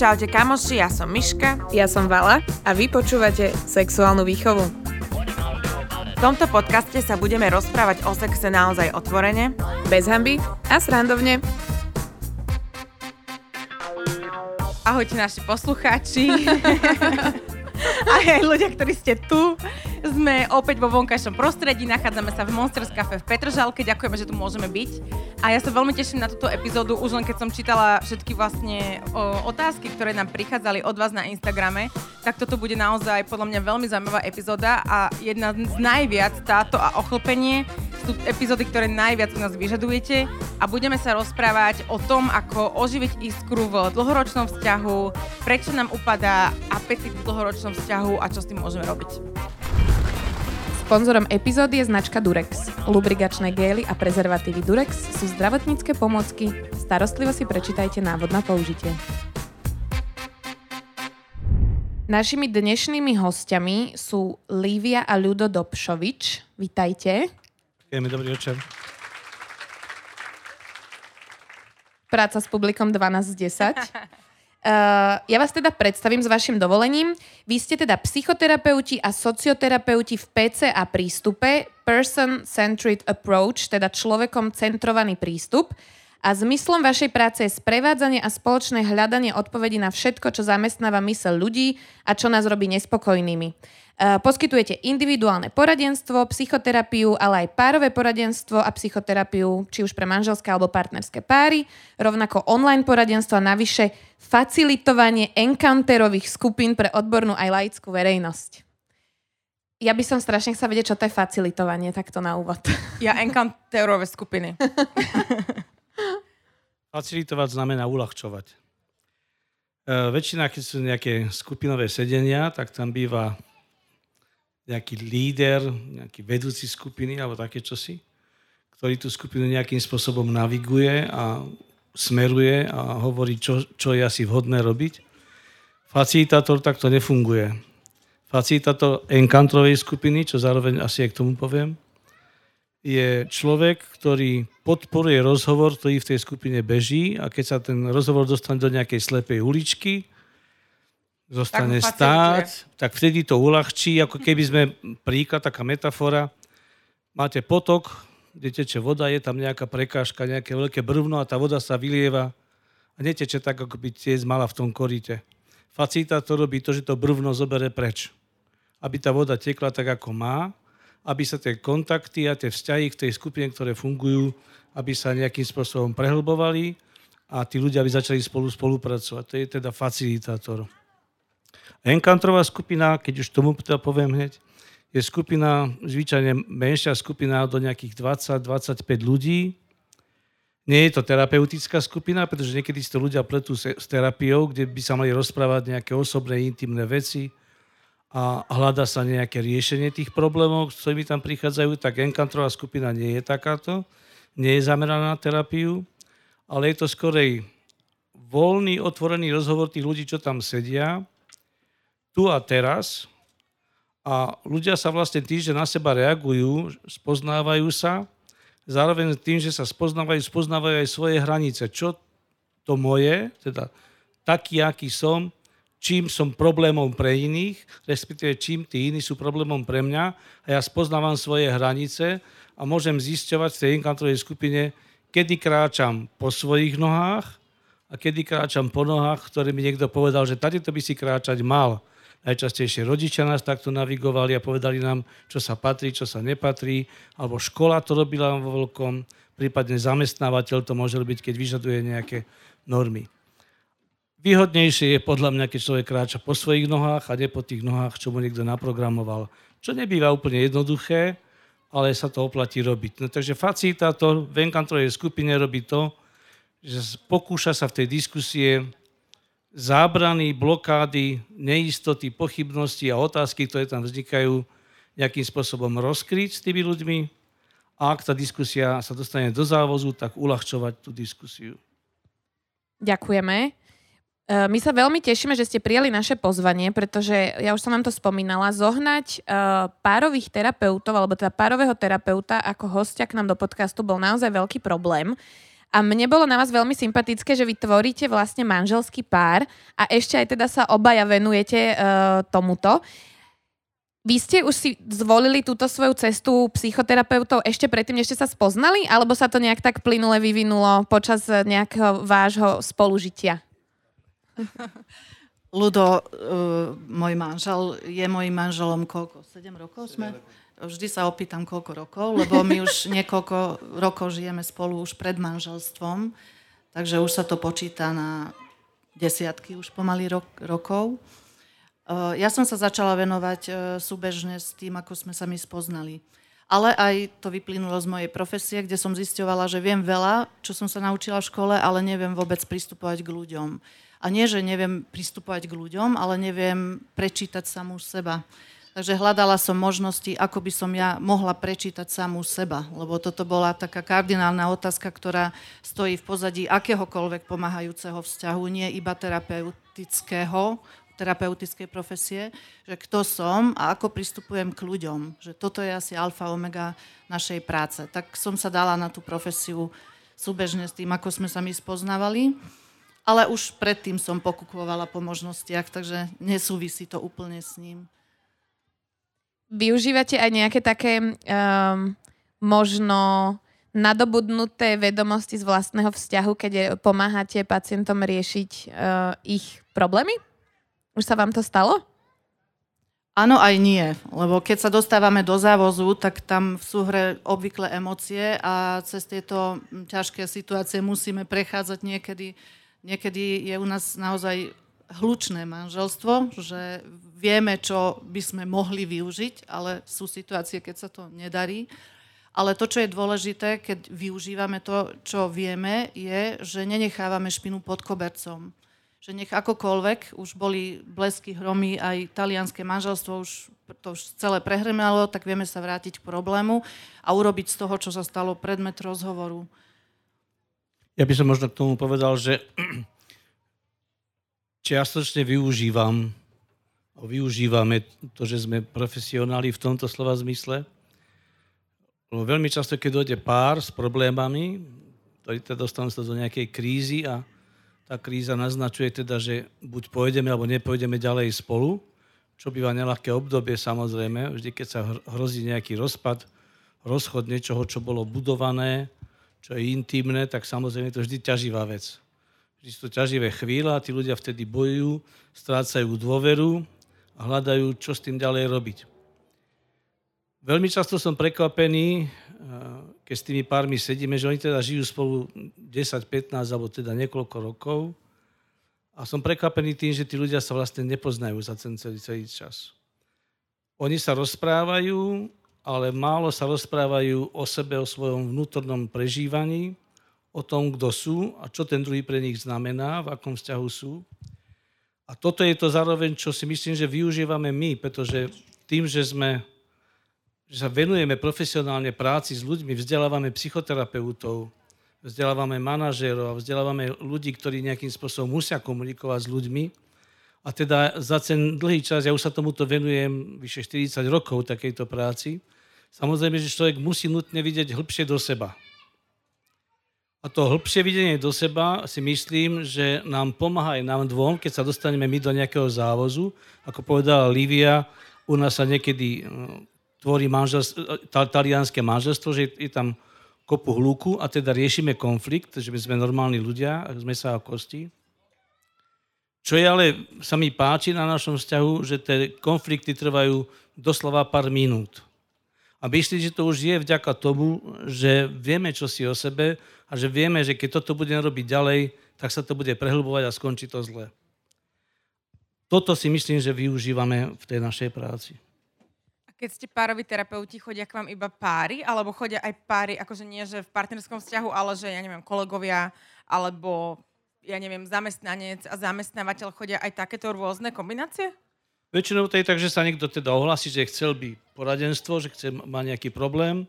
Čaute kamoši, ja som Miška. Ja som Vala a vy počúvate Sexuálnu výchovu. V tomto podcaste sa budeme rozprávať o sexe naozaj otvorene, Bez hamby a srandovne. Ahojte naši poslucháči. a aj ľudia, ktorí ste tu. Sme opäť vo vonkajšom prostredí, nachádzame sa v Monsters Cafe v Petržalke, ďakujeme, že tu môžeme byť. A ja sa veľmi teším na túto epizódu, už len keď som čítala všetky vlastne o, otázky, ktoré nám prichádzali od vás na Instagrame, tak toto bude naozaj podľa mňa veľmi zaujímavá epizóda a jedna z najviac táto a ochlpenie sú epizódy, ktoré najviac u nás vyžadujete a budeme sa rozprávať o tom, ako oživiť iskru v dlhoročnom vzťahu, prečo nám upadá apetit v dlhoročnom vzťahu a čo s tým môžeme robiť. Sponzorom epizódy je značka Durex. Lubrigačné gély a prezervatívy Durex sú zdravotnícke pomôcky. Starostlivo si prečítajte návod na použitie. Našimi dnešnými hostiami sú Lívia a Ľudo Dobšovič. Vítajte. Ďakujeme, dobrý večer. Práca s publikom 12 z 10. Uh, ja vás teda predstavím s vašim dovolením. Vy ste teda psychoterapeuti a socioterapeuti v PCA prístupe, Person-Centered Approach, teda človekom centrovaný prístup. A zmyslom vašej práce je sprevádzanie a spoločné hľadanie odpovedí na všetko, čo zamestnáva mysel ľudí a čo nás robí nespokojnými. Eh, poskytujete individuálne poradenstvo, psychoterapiu, ale aj párové poradenstvo a psychoterapiu, či už pre manželské alebo partnerské páry, rovnako online poradenstvo a navyše facilitovanie encounterových skupín pre odbornú aj laickú verejnosť. Ja by som strašne chcela vedieť, čo to je facilitovanie, takto na úvod. Ja encounterové skupiny. Facilitovať znamená uľahčovať. E, väčšina, keď sú nejaké skupinové sedenia, tak tam býva nejaký líder, nejaký vedúci skupiny alebo také čosi, ktorý tú skupinu nejakým spôsobom naviguje a smeruje a hovorí, čo, čo je asi vhodné robiť. Facilitátor takto nefunguje. Facilitátor enkantrovej skupiny, čo zároveň asi aj k tomu poviem, je človek, ktorý podporuje rozhovor, ktorý v tej skupine beží a keď sa ten rozhovor dostane do nejakej slepej uličky, zostane tak stáť, tak vtedy to uľahčí, ako keby sme, príklad, taká metafora, máte potok, kde teče voda, je tam nejaká prekážka, nejaké veľké brvno a tá voda sa vylieva a neteče tak, ako by tiec mala v tom korite. to robí to, že to brvno zobere preč. Aby tá voda tekla tak, ako má, aby sa tie kontakty a tie vzťahy v tej skupine, ktoré fungujú, aby sa nejakým spôsobom prehlbovali a tí ľudia by začali spolu spolupracovať. To je teda facilitátor. Enkantrová skupina, keď už tomu teda poviem hneď, je skupina, zvyčajne menšia skupina do nejakých 20-25 ľudí. Nie je to terapeutická skupina, pretože niekedy si to ľudia pletú s terapiou, kde by sa mali rozprávať nejaké osobné, intimné veci a hľada sa nejaké riešenie tých problémov, s ktorými tam prichádzajú, tak enkantrová skupina nie je takáto, nie je zameraná na terapiu, ale je to skorej voľný, otvorený rozhovor tých ľudí, čo tam sedia, tu a teraz a ľudia sa vlastne tým, že na seba reagujú, spoznávajú sa, zároveň tým, že sa spoznávajú, spoznávajú aj svoje hranice. Čo to moje, teda taký, aký som, čím som problémom pre iných, respektíve čím tí iní sú problémom pre mňa a ja spoznávam svoje hranice a môžem zisťovať v tej inkantrovej skupine, kedy kráčam po svojich nohách a kedy kráčam po nohách, ktoré mi niekto povedal, že tady to by si kráčať mal. Najčastejšie rodičia nás takto navigovali a povedali nám, čo sa patrí, čo sa nepatrí, alebo škola to robila vo veľkom, prípadne zamestnávateľ to môže robiť, keď vyžaduje nejaké normy. Výhodnejšie je podľa mňa, keď človek kráča po svojich nohách a nie po tých nohách, čo mu niekto naprogramoval. Čo nebýva úplne jednoduché, ale sa to oplatí robiť. No, takže facilitátor v Enkantrovej skupine robí to, že pokúša sa v tej diskusie zábrany, blokády, neistoty, pochybnosti a otázky, ktoré tam vznikajú, nejakým spôsobom rozkryť s tými ľuďmi a ak tá diskusia sa dostane do závozu, tak uľahčovať tú diskusiu. Ďakujeme. E, my sa veľmi tešíme, že ste prijali naše pozvanie, pretože ja už som vám to spomínala, zohnať e, párových terapeutov, alebo teda párového terapeuta ako hostia k nám do podcastu bol naozaj veľký problém. A mne bolo na vás veľmi sympatické, že vy tvoríte vlastne manželský pár a ešte aj teda sa obaja venujete uh, tomuto. Vy ste už si zvolili túto svoju cestu psychoterapeutov ešte predtým, než ste sa spoznali? Alebo sa to nejak tak plynule vyvinulo počas nejakého vášho spolužitia? Ludo, uh, môj manžel, je môjim manželom koľko? 7 rokov sme? Vždy sa opýtam, koľko rokov, lebo my už niekoľko rokov žijeme spolu už pred manželstvom, takže už sa to počíta na desiatky už pomaly rok, rokov. Eh, ja som sa začala venovať eh, súbežne s tým, ako sme sa my spoznali. Ale aj to vyplynulo z mojej profesie, kde som zisťovala, že viem veľa, čo som sa naučila v škole, ale neviem vôbec pristupovať k ľuďom. A nie, že neviem pristupovať k ľuďom, ale neviem prečítať samú seba. Takže hľadala som možnosti, ako by som ja mohla prečítať samú seba, lebo toto bola taká kardinálna otázka, ktorá stojí v pozadí akéhokoľvek pomáhajúceho vzťahu, nie iba terapeutického, terapeutickej profesie, že kto som a ako pristupujem k ľuďom. Že toto je asi alfa omega našej práce. Tak som sa dala na tú profesiu súbežne s tým, ako sme sa my spoznávali. Ale už predtým som pokúkovala po možnostiach, takže nesúvisí to úplne s ním. Využívate aj nejaké také um, možno nadobudnuté vedomosti z vlastného vzťahu, keď pomáhate pacientom riešiť uh, ich problémy? Už sa vám to stalo? Áno, aj nie. Lebo keď sa dostávame do závozu, tak tam sú hre obvykle emócie a cez tieto ťažké situácie musíme prechádzať niekedy. Niekedy je u nás naozaj hlučné manželstvo, že vieme, čo by sme mohli využiť, ale sú situácie, keď sa to nedarí. Ale to, čo je dôležité, keď využívame to, čo vieme, je, že nenechávame špinu pod kobercom že nech akokoľvek, už boli blesky, hromy, aj talianské manželstvo už to už celé prehrmelo, tak vieme sa vrátiť k problému a urobiť z toho, čo sa stalo predmet rozhovoru. Ja by som možno k tomu povedal, že čiastočne využívam využívame to, že sme profesionáli v tomto slova zmysle. Veľmi často, keď dojde pár s problémami, teda dostanú sa do nejakej krízy a tá kríza naznačuje teda, že buď pôjdeme, alebo nepôjdeme ďalej spolu, čo býva nelahké obdobie samozrejme, vždy keď sa hrozí nejaký rozpad, rozchod niečoho, čo bolo budované, čo je intimné, tak samozrejme je to vždy ťaživá vec. Vždy sú to ťaživé chvíľa a tí ľudia vtedy bojujú, strácajú dôveru a hľadajú, čo s tým ďalej robiť. Veľmi často som prekvapený, keď s tými pármi sedíme, že oni teda žijú spolu 10, 15 alebo teda niekoľko rokov. A som prekvapený tým, že tí ľudia sa vlastne nepoznajú za ten celý, celý čas. Oni sa rozprávajú, ale málo sa rozprávajú o sebe, o svojom vnútornom prežívaní, o tom, kto sú a čo ten druhý pre nich znamená, v akom vzťahu sú. A toto je to zároveň, čo si myslím, že využívame my, pretože tým, že sme že sa venujeme profesionálne práci s ľuďmi, vzdelávame psychoterapeutov, vzdelávame manažérov, vzdelávame ľudí, ktorí nejakým spôsobom musia komunikovať s ľuďmi. A teda za ten dlhý čas, ja už sa tomuto venujem vyše 40 rokov takejto práci, samozrejme, že človek musí nutne vidieť hĺbšie do seba. A to hĺbšie videnie do seba si myslím, že nám pomáha aj nám dvom, keď sa dostaneme my do nejakého závozu. Ako povedala Lívia, u nás sa niekedy tvorí manželstvo, talianské manželstvo, že je tam kopu hluku a teda riešime konflikt, že my sme normálni ľudia, sme sa o kosti. Čo je ale, sa mi páči na našom vzťahu, že tie konflikty trvajú doslova pár minút. A myslím, že to už je vďaka tomu, že vieme čo si o sebe a že vieme, že keď toto budeme robiť ďalej, tak sa to bude prehlbovať a skončí to zle. Toto si myslím, že využívame v tej našej práci keď ste pároví terapeuti, chodia k vám iba páry, alebo chodia aj páry, akože nie, že v partnerskom vzťahu, ale že, ja neviem, kolegovia, alebo, ja neviem, zamestnanec a zamestnávateľ chodia aj takéto rôzne kombinácie? Väčšinou to je tak, že sa niekto teda ohlasí, že chcel by poradenstvo, že chce, má nejaký problém.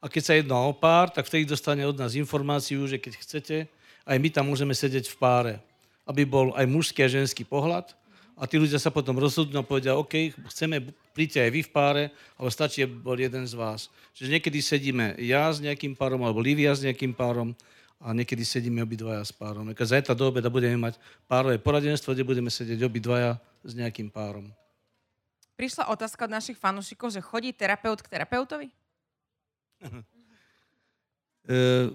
A keď sa jedná o pár, tak vtedy dostane od nás informáciu, že keď chcete, aj my tam môžeme sedieť v páre. Aby bol aj mužský a ženský pohľad a tí ľudia sa potom rozhodnú a povedia, OK, chceme, príďte aj vy v páre, ale stačí, bol jeden z vás. Čiže niekedy sedíme ja s nejakým párom, alebo Livia s nejakým párom a niekedy sedíme obidvaja s párom. Keď zajtra do obeda budeme mať párové poradenstvo, kde budeme sedieť obidvaja s nejakým párom. Prišla otázka od našich fanúšikov, že chodí terapeut k terapeutovi? E,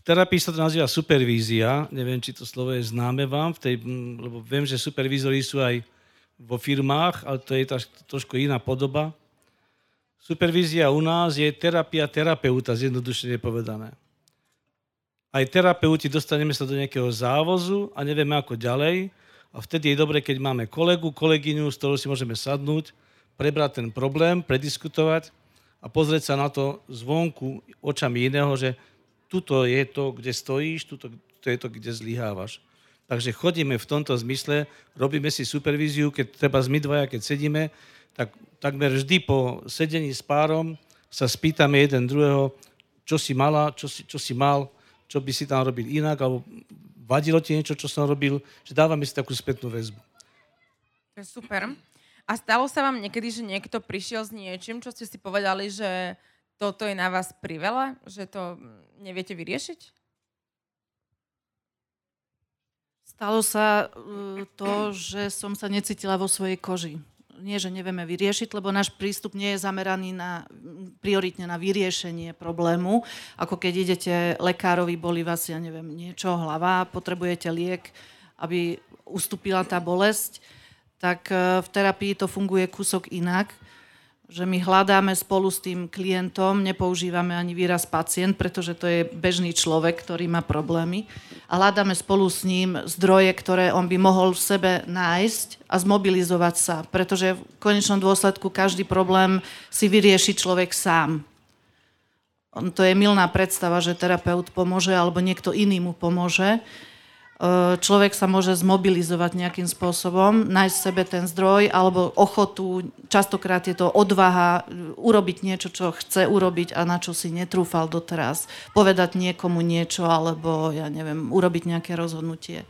v terapii sa to nazýva supervízia. Neviem, či to slovo je známe vám, v tej, lebo viem, že supervízori sú aj vo firmách, ale to je tá, trošku iná podoba. Supervízia u nás je terapia terapeuta, zjednodušene povedané. Aj terapeuti dostaneme sa do nejakého závozu a nevieme ako ďalej. A vtedy je dobre, keď máme kolegu, kolegyňu, s ktorou si môžeme sadnúť, prebrať ten problém, prediskutovať a pozrieť sa na to zvonku očami iného, že tuto je to, kde stojíš, tuto, tuto je to, kde zlyhávaš. Takže chodíme v tomto zmysle, robíme si supervíziu, keď treba my dvaja, keď sedíme, tak takmer vždy po sedení s párom sa spýtame jeden druhého, čo si mala, čo si, čo si mal, čo by si tam robil inak, alebo vadilo ti niečo, čo som robil, že dávame si takú spätnú väzbu. To je super. A stalo sa vám niekedy, že niekto prišiel s niečím, čo ste si povedali, že toto je na vás priveľa, že to neviete vyriešiť? Stalo sa uh, to, že som sa necítila vo svojej koži. Nie, že nevieme vyriešiť, lebo náš prístup nie je zameraný na, prioritne na vyriešenie problému. Ako keď idete lekárovi, boli vás, ja neviem, niečo, hlava, potrebujete liek, aby ustúpila tá bolesť, tak uh, v terapii to funguje kúsok inak že my hľadáme spolu s tým klientom, nepoužívame ani výraz pacient, pretože to je bežný človek, ktorý má problémy. A hľadáme spolu s ním zdroje, ktoré on by mohol v sebe nájsť a zmobilizovať sa. Pretože v konečnom dôsledku každý problém si vyrieši človek sám. To je milná predstava, že terapeut pomôže alebo niekto iný mu pomôže človek sa môže zmobilizovať nejakým spôsobom, nájsť sebe ten zdroj alebo ochotu, častokrát je to odvaha e, urobiť niečo, čo chce urobiť a na čo si netrúfal doteraz. Povedať niekomu niečo alebo, ja neviem, urobiť nejaké rozhodnutie.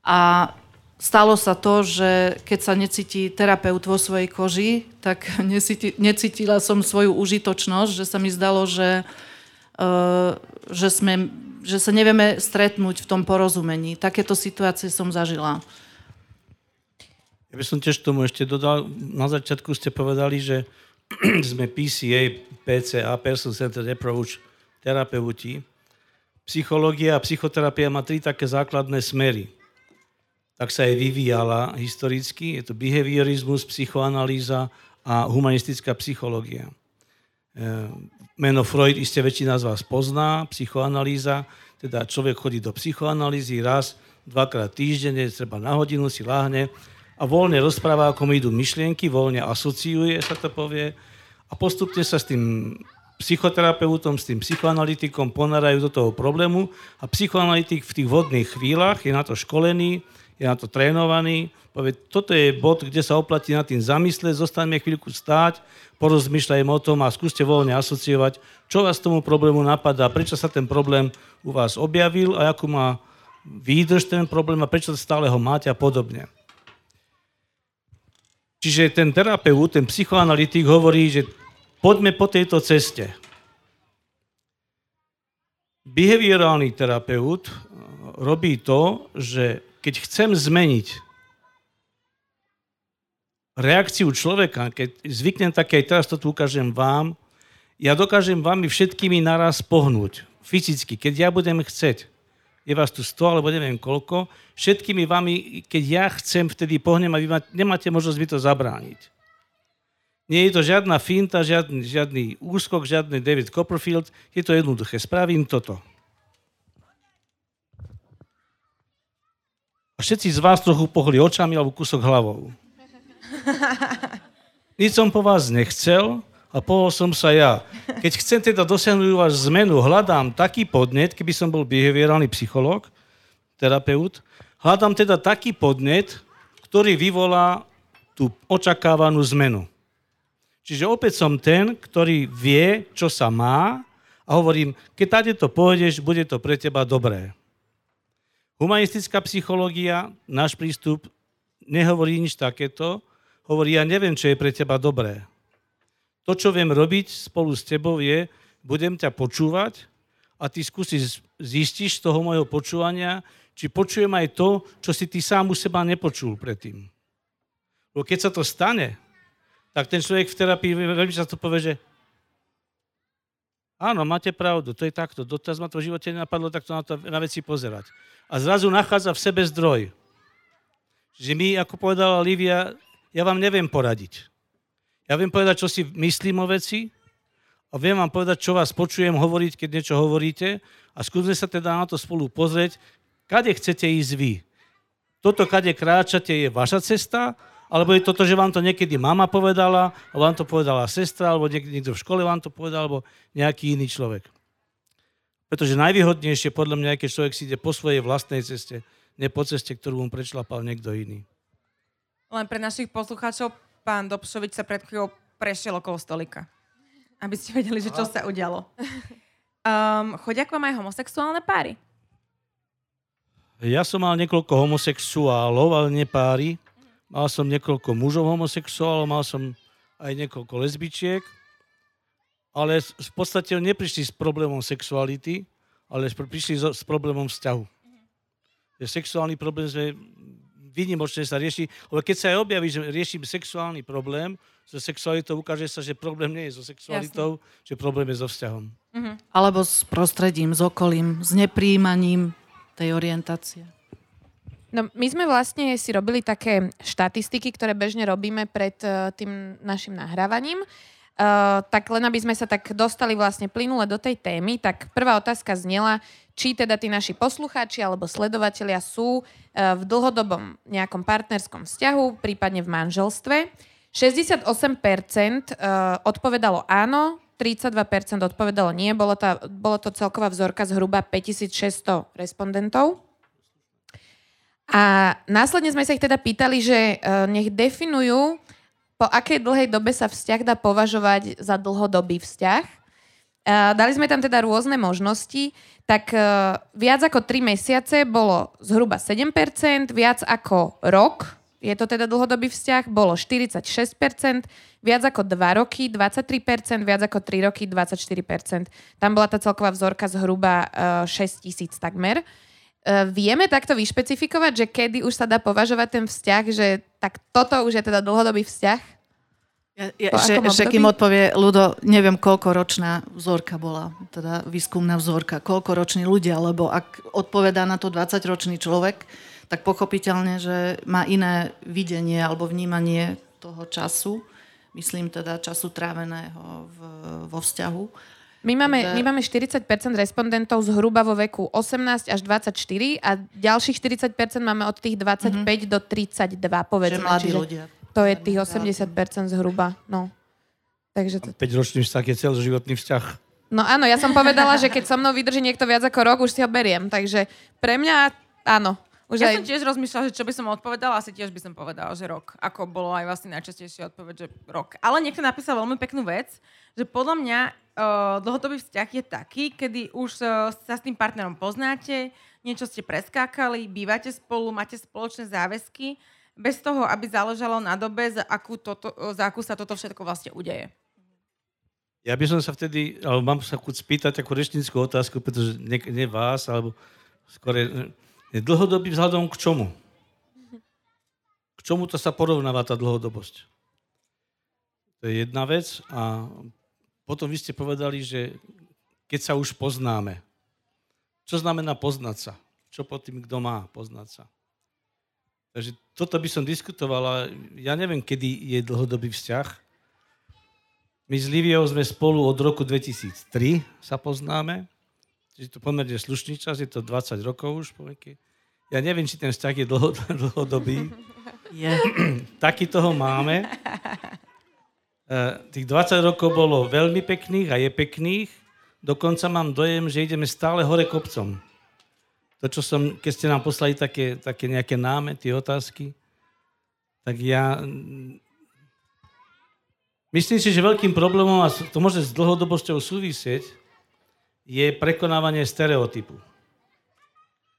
A stalo sa to, že keď sa necíti terapeut vo svojej koži, tak necíti, necítila som svoju užitočnosť, že sa mi zdalo, že, uh, že sme že sa nevieme stretnúť v tom porozumení. Takéto situácie som zažila. Ja by som tiež tomu ešte dodal, na začiatku ste povedali, že sme PCA, PCA, Person Centered Approach, terapeuti. Psychológia a psychoterapia má tri také základné smery. Tak sa aj vyvíjala historicky. Je to behaviorizmus, psychoanalýza a humanistická psychológia. Meno Freud iste väčšina z vás pozná, psychoanalýza, teda človek chodí do psychoanalýzy raz, dvakrát týždenne, treba na hodinu si láhne a voľne rozpráva, ako mu idú myšlienky, voľne asociuje, sa to povie, a postupne sa s tým psychoterapeutom, s tým psychoanalytikom ponárajú do toho problému a psychoanalytik v tých vodných chvíľach je na to školený, je na to trénovaný, povie, toto je bod, kde sa oplatí na tým zamysleť, zostaneme chvíľku stáť, porozmýšľajme o tom a skúste voľne asociovať, čo vás tomu problému napadá, prečo sa ten problém u vás objavil a akú má výdrž ten problém a prečo stále ho máte a podobne. Čiže ten terapeut, ten psychoanalytik hovorí, že poďme po tejto ceste. Behaviorálny terapeut robí to, že keď chcem zmeniť reakciu človeka, keď zvyknem také, teraz to tu ukážem vám, ja dokážem vami všetkými naraz pohnúť, fyzicky, keď ja budem chceť. Je vás tu 100 alebo neviem koľko, všetkými vami, keď ja chcem, vtedy pohnem a vy nemáte možnosť mi to zabrániť. Nie je to žiadna finta, žiadny, žiadny úskok, žiadny David Copperfield, je to jednoduché. Spravím toto. Všetci z vás trochu pohli očami alebo kúsok hlavou. Nič som po vás nechcel a pohol som sa ja. Keď chcem teda dosiahnuť vás zmenu, hľadám taký podnet, keby som bol behaviorálny psychológ, terapeut, hľadám teda taký podnet, ktorý vyvolá tú očakávanú zmenu. Čiže opäť som ten, ktorý vie, čo sa má a hovorím, keď tady to pôjdeš, bude to pre teba dobré. Humanistická psychológia, náš prístup, nehovorí nič takéto. Hovorí, ja neviem, čo je pre teba dobré. To, čo viem robiť spolu s tebou, je, budem ťa počúvať a ty skúsi zistiť z toho môjho počúvania, či počujem aj to, čo si ty sám u seba nepočul predtým. Lebo keď sa to stane, tak ten človek v terapii veľmi často povie, že áno, máte pravdu, to je takto, doteraz ma to v živote nenapadlo takto na, to, na veci pozerať. A zrazu nachádza v sebe zdroj. Že my, ako povedala Livia, ja vám neviem poradiť. Ja viem povedať, čo si myslím o veci a viem vám povedať, čo vás počujem hovoriť, keď niečo hovoríte a skúsme sa teda na to spolu pozrieť, kade chcete ísť vy. Toto, kade kráčate, je vaša cesta, alebo je toto, že vám to niekedy mama povedala, alebo vám to povedala sestra, alebo niekto v škole vám to povedal, alebo nejaký iný človek. Pretože najvýhodnejšie podľa mňa, keď človek si ide po svojej vlastnej ceste, nie po ceste, ktorú mu prečlapal niekto iný. Len pre našich poslucháčov, pán Dobšovič sa pred chvíľou prešiel okolo stolika. Aby ste vedeli, že čo sa udialo. Um, chodia k vám aj homosexuálne páry? Ja som mal niekoľko homosexuálov, ale nie páry. Mal som niekoľko mužov homosexuálov, mal som aj niekoľko lesbičiek, ale v podstate neprišli s problémom sexuality, ale prišli s problémom vzťahu. Že sexuálny problém sme výnimočne sa rieši, lebo keď sa aj objaví, že riešim sexuálny problém, so sexualitou ukáže sa, že problém nie je so sexualitou, Jasne. že problém je so vzťahom. Uh-huh. Alebo s prostredím, s okolím, s nepríjmaním tej orientácie. No, my sme vlastne si robili také štatistiky, ktoré bežne robíme pred uh, tým našim nahrávaním. Uh, tak len aby sme sa tak dostali vlastne plynule do tej témy, tak prvá otázka znela, či teda tí naši poslucháči alebo sledovatelia sú uh, v dlhodobom nejakom partnerskom vzťahu, prípadne v manželstve. 68% uh, odpovedalo áno, 32% odpovedalo nie. Bolo to, bolo to celková vzorka zhruba 5600 respondentov. A následne sme sa ich teda pýtali, že nech definujú po akej dlhej dobe sa vzťah dá považovať za dlhodobý vzťah. Dali sme tam teda rôzne možnosti, tak e, viac ako 3 mesiace bolo zhruba 7%, viac ako rok, je to teda dlhodobý vzťah, bolo 46%, viac ako 2 roky 23%, viac ako 3 roky 24%. Tam bola tá celková vzorka zhruba 6 e, tisíc takmer. Vieme takto vyšpecifikovať, že kedy už sa dá považovať ten vzťah, že tak toto už je teda dlhodobý vzťah? Ja, ja, že, že kým odpovie Ludo, neviem, koľko ročná vzorka bola, teda výskumná vzorka, koľko roční ľudia, lebo ak odpovedá na to 20-ročný človek, tak pochopiteľne, že má iné videnie alebo vnímanie toho času, myslím teda času tráveného v, vo vzťahu my máme, my máme 40% respondentov zhruba vo veku 18 až 24 a ďalších 40% máme od tých 25 mm-hmm. do 32, povedzme. Že mladí ľudia. To je tých 80% zhruba, no. Takže to... 5-ročný vzťah je celoživotný vzťah. No áno, ja som povedala, že keď so mnou vydrží niekto viac ako rok, už si ho beriem. Takže pre mňa áno. Už ja aj... som tiež rozmýšľala, že čo by som odpovedala, asi tiež by som povedala, že rok. Ako bolo aj vlastne najčastejšia odpoveď, že rok. Ale niekto napísal veľmi peknú vec, že podľa mňa uh, dlhodobý vzťah je taký, kedy už uh, sa s tým partnerom poznáte, niečo ste preskákali, bývate spolu, máte spoločné záväzky, bez toho, aby záležalo na dobe, za akú, toto, za akú sa toto všetko vlastne udeje. Ja by som sa vtedy, alebo mám sa chuť spýtať takú reštinickú otázku, pretože nie, nie vás, alebo skôr je dlhodobý vzhľadom k čomu? K čomu to sa porovnáva tá dlhodobosť? To je jedna vec. A potom vy ste povedali, že keď sa už poznáme. Čo znamená poznať sa? Čo pod tým, kto má poznať sa? Takže toto by som diskutovala. Ja neviem, kedy je dlhodobý vzťah. My s Liviou sme spolu od roku 2003 sa poznáme. Je to pomerne slušný čas, je to 20 rokov už. Pomeky. Ja neviem, či ten vzťah je dlho, dlhodobý. Je. Taký toho máme. E, tých 20 rokov bolo veľmi pekných a je pekných. Dokonca mám dojem, že ideme stále hore kopcom. To, čo som, keď ste nám poslali také, také nejaké námety, otázky, tak ja myslím si, že veľkým problémom, a to môže s dlhodobosťou súvisieť, je prekonávanie stereotypu.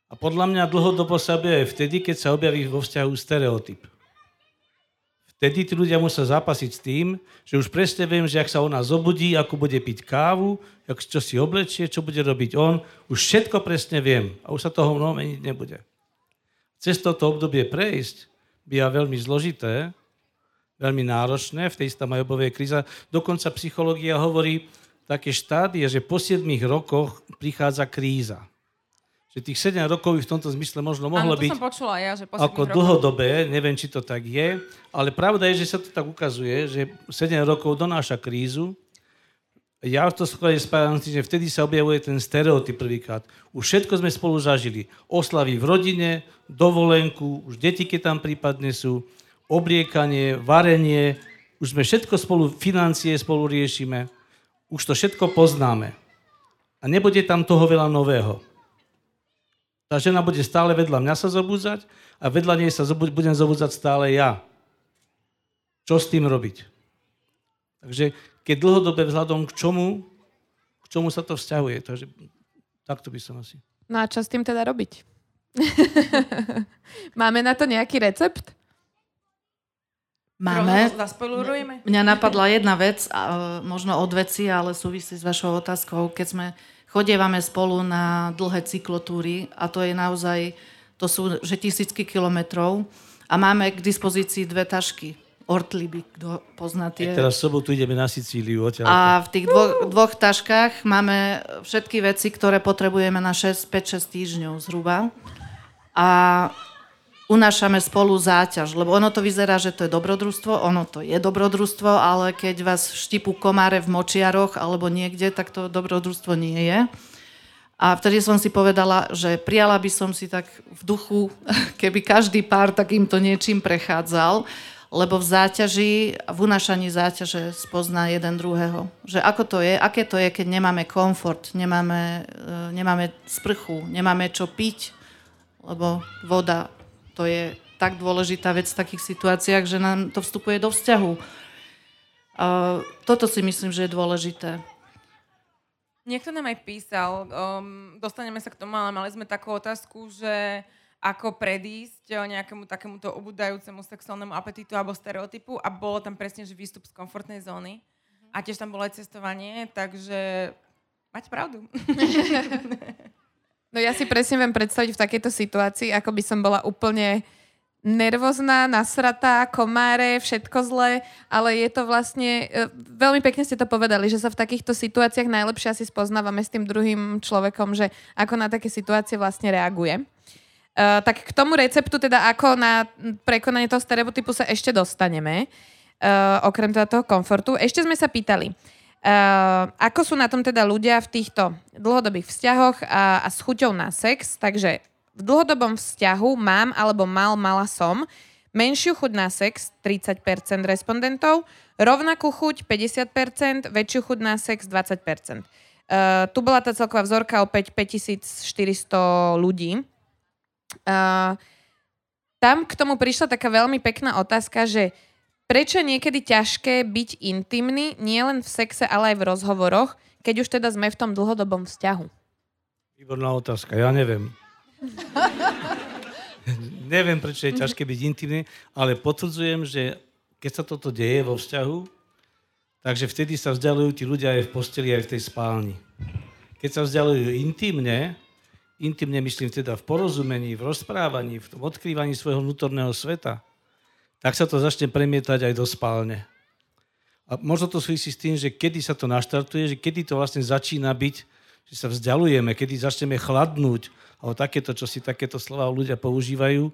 A podľa mňa dlhodobo sa objaví vtedy, keď sa objaví vo vzťahu stereotyp. Vtedy tí ľudia musia zápasiť s tým, že už presne viem, že ak sa ona zobudí, ako bude piť kávu, jak, čo si oblečie, čo bude robiť on, už všetko presne viem a už sa toho mnoho meniť nebude. Cez toto obdobie prejsť býva veľmi zložité, veľmi náročné, v tej istom majobovej kríza. Dokonca psychológia hovorí také štádie, že po 7 rokoch prichádza kríza že tých 7 rokov v tomto zmysle možno mohlo Áno, byť som počula ja, že ako dlhodobé, neviem, či to tak je, ale pravda je, že sa to tak ukazuje, že 7 rokov donáša krízu. Ja to skôr spájam že vtedy sa objavuje ten stereotyp prvýkrát. Už všetko sme spolu zažili. Oslavy v rodine, dovolenku, už deti, keď tam prípadne sú, obliekanie, varenie, už sme všetko spolu, financie spolu riešime. Už to všetko poznáme. A nebude tam toho veľa nového. Tá žena bude stále vedľa mňa sa zobudzať a vedľa nej sa budem zobudzať stále ja. Čo s tým robiť? Takže keď dlhodobé vzhľadom k čomu, k čomu sa to vzťahuje. Takže takto by som asi. No a čo s tým teda robiť? Máme na to nejaký recept? Máme. Zaspolurujeme? Mňa napadla jedna vec, možno od veci, ale súvisí s vašou otázkou. Keď sme chodievame spolu na dlhé cyklotúry a to je naozaj, to sú že tisícky kilometrov a máme k dispozícii dve tašky. Ortliby, kto pozná tie. A teraz v sobotu ideme na Sicíliu. Odtiaľ. A v tých dvoch, dvoch taškách máme všetky veci, ktoré potrebujeme na 5-6 týždňov zhruba. A unášame spolu záťaž, lebo ono to vyzerá, že to je dobrodružstvo, ono to je dobrodružstvo, ale keď vás štipu komáre v močiaroch alebo niekde, tak to dobrodružstvo nie je. A vtedy som si povedala, že prijala by som si tak v duchu, keby každý pár takýmto niečím prechádzal, lebo v záťaži, v unášaní záťaže spozná jeden druhého. Že ako to je, aké to je, keď nemáme komfort, nemáme, e, nemáme sprchu, nemáme čo piť, lebo voda to je tak dôležitá vec v takých situáciách, že nám to vstupuje do vzťahu. Toto si myslím, že je dôležité. Niekto nám aj písal, um, dostaneme sa k tomu, ale mali sme takú otázku, že ako predísť nejakému takémuto obudajúcemu sexuálnemu apetitu alebo stereotypu a bolo tam presne, že výstup z komfortnej zóny a tiež tam bolo aj cestovanie, takže mať pravdu. No ja si presne viem predstaviť v takejto situácii, ako by som bola úplne nervózna, nasratá, komáre, všetko zlé, ale je to vlastne, e, veľmi pekne ste to povedali, že sa v takýchto situáciách najlepšie asi spoznávame s tým druhým človekom, že ako na také situácie vlastne reaguje. Uh, tak k tomu receptu, teda ako na prekonanie toho stereotypu sa ešte dostaneme, uh, okrem teda toho komfortu. Ešte sme sa pýtali, Uh, ako sú na tom teda ľudia v týchto dlhodobých vzťahoch a, a s chuťou na sex? Takže v dlhodobom vzťahu mám alebo mal, mala som menšiu chuť na sex 30% respondentov, rovnakú chuť 50%, väčšiu chuť na sex 20%. Uh, tu bola tá celková vzorka opäť 5400 ľudí. Uh, tam k tomu prišla taká veľmi pekná otázka, že Prečo je niekedy ťažké byť intimný, nielen v sexe, ale aj v rozhovoroch, keď už teda sme v tom dlhodobom vzťahu? Výborná otázka, ja neviem. neviem, prečo je ťažké byť intimný, ale potvrdzujem, že keď sa toto deje vo vzťahu, takže vtedy sa vzdialujú tí ľudia aj v posteli, aj v tej spálni. Keď sa vzdialujú intimne, intimne myslím teda v porozumení, v rozprávaní, v tom odkrývaní svojho vnútorného sveta, tak sa to začne premietať aj do spálne. A možno to súvisí s tým, že kedy sa to naštartuje, že kedy to vlastne začína byť, že sa vzdialujeme, kedy začneme chladnúť, alebo takéto, čo si takéto slova ľudia používajú,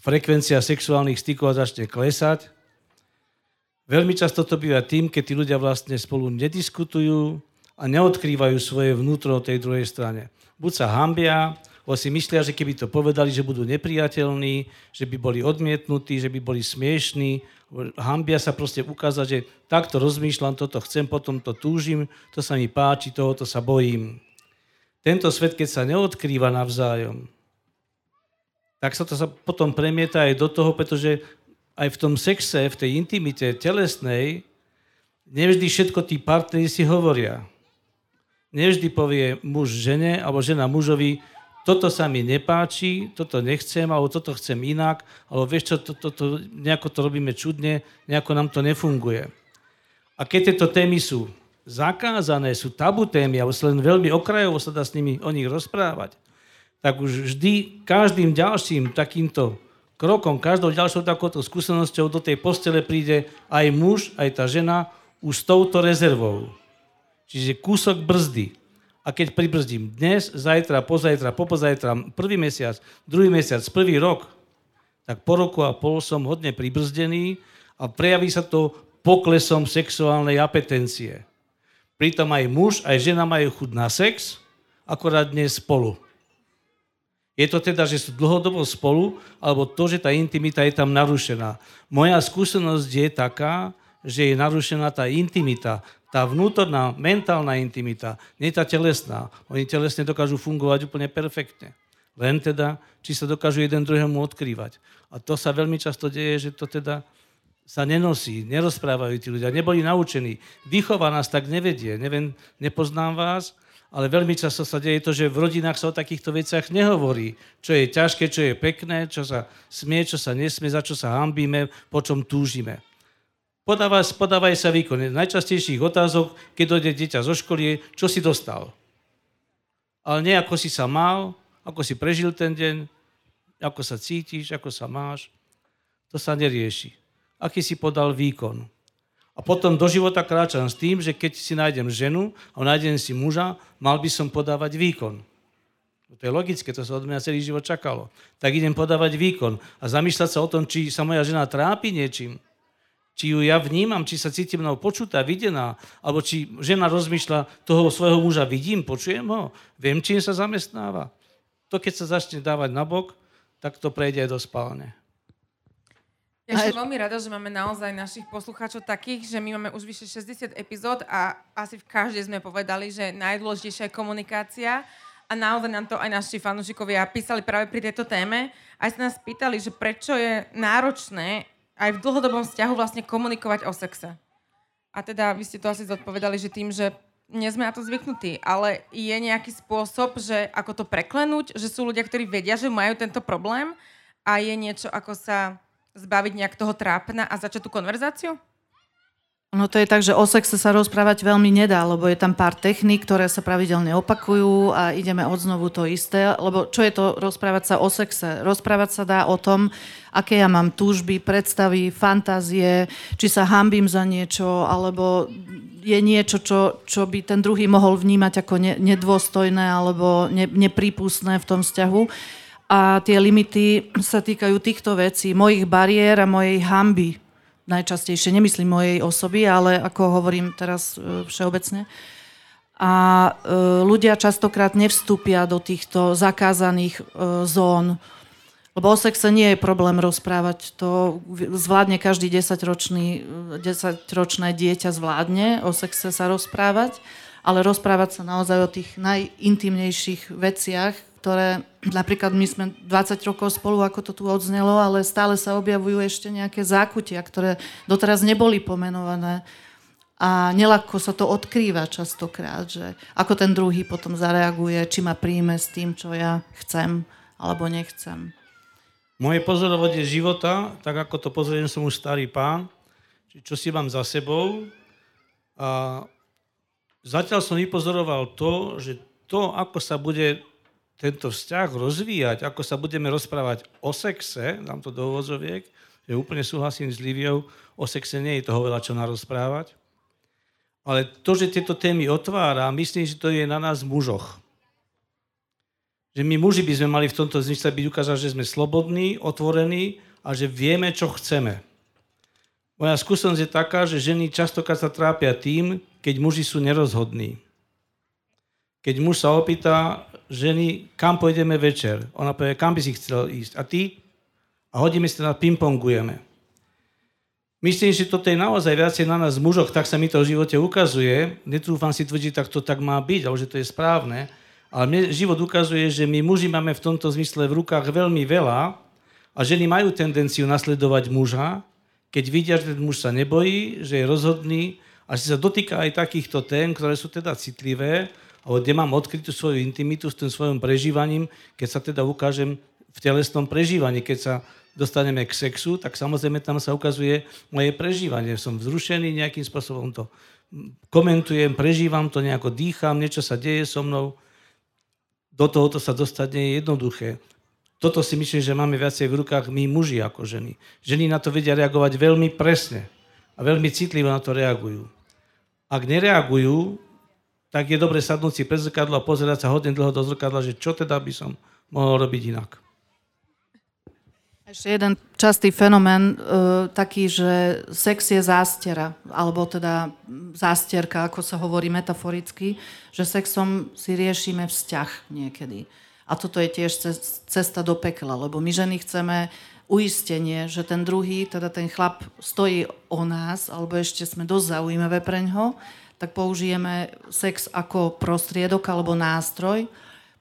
frekvencia sexuálnych stykov začne klesať. Veľmi často to býva tým, keď tí ľudia vlastne spolu nediskutujú a neodkrývajú svoje vnútro tej druhej strane. Buď sa hambia, lebo si myslia, že keby to povedali, že budú nepriateľní, že by boli odmietnutí, že by boli smiešní. Hambia sa proste ukázať, že takto rozmýšľam, toto chcem, potom to túžim, to sa mi páči, tohoto sa bojím. Tento svet, keď sa neodkrýva navzájom, tak sa to sa potom premieta aj do toho, pretože aj v tom sexe, v tej intimite telesnej, nevždy všetko tí partneri si hovoria. Nevždy povie muž žene alebo žena mužovi, toto sa mi nepáči, toto nechcem, alebo toto chcem inak, alebo vieš čo, to, to, to, nejako to robíme čudne, nejako nám to nefunguje. A keď tieto témy sú zakázané, sú tabu témy, alebo sa len veľmi okrajovo sa dá s nimi o nich rozprávať, tak už vždy každým ďalším takýmto krokom, každou ďalšou takouto skúsenosťou do tej postele príde aj muž, aj tá žena už s touto rezervou. Čiže kúsok brzdy. A keď pribrzdím dnes, zajtra, pozajtra, popozajtra, prvý mesiac, druhý mesiac, prvý rok, tak po roku a pol som hodne pribrzdený a prejaví sa to poklesom sexuálnej apetencie. Pritom aj muž, aj žena majú chud na sex, akorát dnes spolu. Je to teda, že sú dlhodobo spolu, alebo to, že tá intimita je tam narušená. Moja skúsenosť je taká, že je narušená tá intimita, tá vnútorná, mentálna intimita, nie tá telesná. Oni telesne dokážu fungovať úplne perfektne. Len teda, či sa dokážu jeden druhému odkrývať. A to sa veľmi často deje, že to teda sa nenosí, nerozprávajú tí ľudia, neboli naučení. Výchova nás tak nevedie. Neviem, nepoznám vás, ale veľmi často sa deje to, že v rodinách sa o takýchto veciach nehovorí. Čo je ťažké, čo je pekné, čo sa smie, čo sa nesmie, za čo sa hambíme, po čom túžime. Podávaj, podávaj sa výkon. Najčastejších otázok, keď dojde dieťa zo školy, čo si dostal. Ale nie ako si sa mal, ako si prežil ten deň, ako sa cítiš, ako sa máš. To sa nerieši. Aký si podal výkon. A potom do života kráčam s tým, že keď si nájdem ženu a nájdem si muža, mal by som podávať výkon. To je logické, to sa od mňa celý život čakalo. Tak idem podávať výkon a zamýšľať sa o tom, či sa moja žena trápi niečím, či ju ja vnímam, či sa cítim mnou počutá, videná, alebo či žena rozmýšľa, toho svojho muža vidím, počujem ho, viem, čím sa zamestnáva. To, keď sa začne dávať nabok, tak to prejde aj do spálne. Ja som veľmi rada, že máme naozaj našich poslucháčov takých, že my máme už vyše 60 epizód a asi v každej sme povedali, že najdôležitejšia je komunikácia a naozaj nám to aj naši fanúšikovia písali práve pri tejto téme. Aj sa nás pýtali, že prečo je náročné aj v dlhodobom vzťahu vlastne komunikovať o sexe. A teda vy ste to asi zodpovedali, že tým, že nie sme na to zvyknutí, ale je nejaký spôsob, že ako to preklenúť, že sú ľudia, ktorí vedia, že majú tento problém a je niečo, ako sa zbaviť nejak toho trápna a začať tú konverzáciu? No to je tak, že o sexe sa rozprávať veľmi nedá, lebo je tam pár techník, ktoré sa pravidelne opakujú a ideme od znovu to isté. Lebo čo je to rozprávať sa o sexe? Rozprávať sa dá o tom, aké ja mám túžby, predstavy, fantázie, či sa hambím za niečo, alebo je niečo, čo, čo by ten druhý mohol vnímať ako ne, nedôstojné alebo ne, neprípustné v tom vzťahu a tie limity sa týkajú týchto vecí, mojich bariér a mojej hamby. Najčastejšie, nemyslím mojej osoby, ale ako hovorím teraz e, všeobecne. A e, ľudia častokrát nevstúpia do týchto zakázaných e, zón, lebo o sexe nie je problém rozprávať. To zvládne každý 10-ročný, 10-ročné dieťa zvládne o sexe sa rozprávať, ale rozprávať sa naozaj o tých najintimnejších veciach, ktoré napríklad my sme 20 rokov spolu, ako to tu odznelo, ale stále sa objavujú ešte nejaké zákutia, ktoré doteraz neboli pomenované. A nelako sa to odkrýva častokrát, že ako ten druhý potom zareaguje, či ma príjme s tým, čo ja chcem alebo nechcem. Moje pozorovanie života, tak ako to pozorujem, som už starý pán, čo si mám za sebou. A zatiaľ som vypozoroval to, že to, ako sa bude tento vzťah rozvíjať, ako sa budeme rozprávať o sexe, dám to do úvozoviek, že úplne súhlasím s Liviou, o sexe nie je toho veľa čo narozprávať. Ale to, že tieto témy otvára, myslím, že to je na nás mužoch. Že my muži by sme mali v tomto zmysle byť ukázať, že sme slobodní, otvorení a že vieme, čo chceme. Moja skúsenosť je taká, že ženy častokrát sa trápia tým, keď muži sú nerozhodní. Keď muž sa opýta, ženy, kam pôjdeme večer. Ona povie, kam by si chcel ísť. A ty? A hodíme sa na pingpongujeme. Myslím, že toto je naozaj viacej na nás mužoch, tak sa mi to v živote ukazuje. Netrúfam si tvrdiť, tak to tak má byť, alebo že to je správne. Ale mne život ukazuje, že my muži máme v tomto zmysle v rukách veľmi veľa a ženy majú tendenciu nasledovať muža, keď vidia, že ten muž sa nebojí, že je rozhodný a že sa dotýka aj takýchto tém, ktoré sú teda citlivé, alebo kde mám odkrytú svoju intimitu s tým svojim prežívaním, keď sa teda ukážem v telesnom prežívaní, keď sa dostaneme k sexu, tak samozrejme tam sa ukazuje moje prežívanie. Som vzrušený nejakým spôsobom to komentujem, prežívam to, nejako dýcham, niečo sa deje so mnou. Do tohoto sa dostať nie je jednoduché. Toto si myslím, že máme viacej v rukách my muži ako ženy. Ženy na to vedia reagovať veľmi presne a veľmi citlivo na to reagujú. Ak nereagujú, tak je dobre sadnúť si pred zrkadlo a pozerať sa hodne dlho do zrkadla, že čo teda by som mohol robiť inak. Ešte jeden častý fenomén, uh, taký, že sex je zástera, alebo teda zásterka, ako sa hovorí metaforicky, že sexom si riešime vzťah niekedy. A toto je tiež cesta do pekla, lebo my ženy chceme uistenie, že ten druhý, teda ten chlap stojí o nás, alebo ešte sme dosť zaujímavé pre ňo, tak použijeme sex ako prostriedok alebo nástroj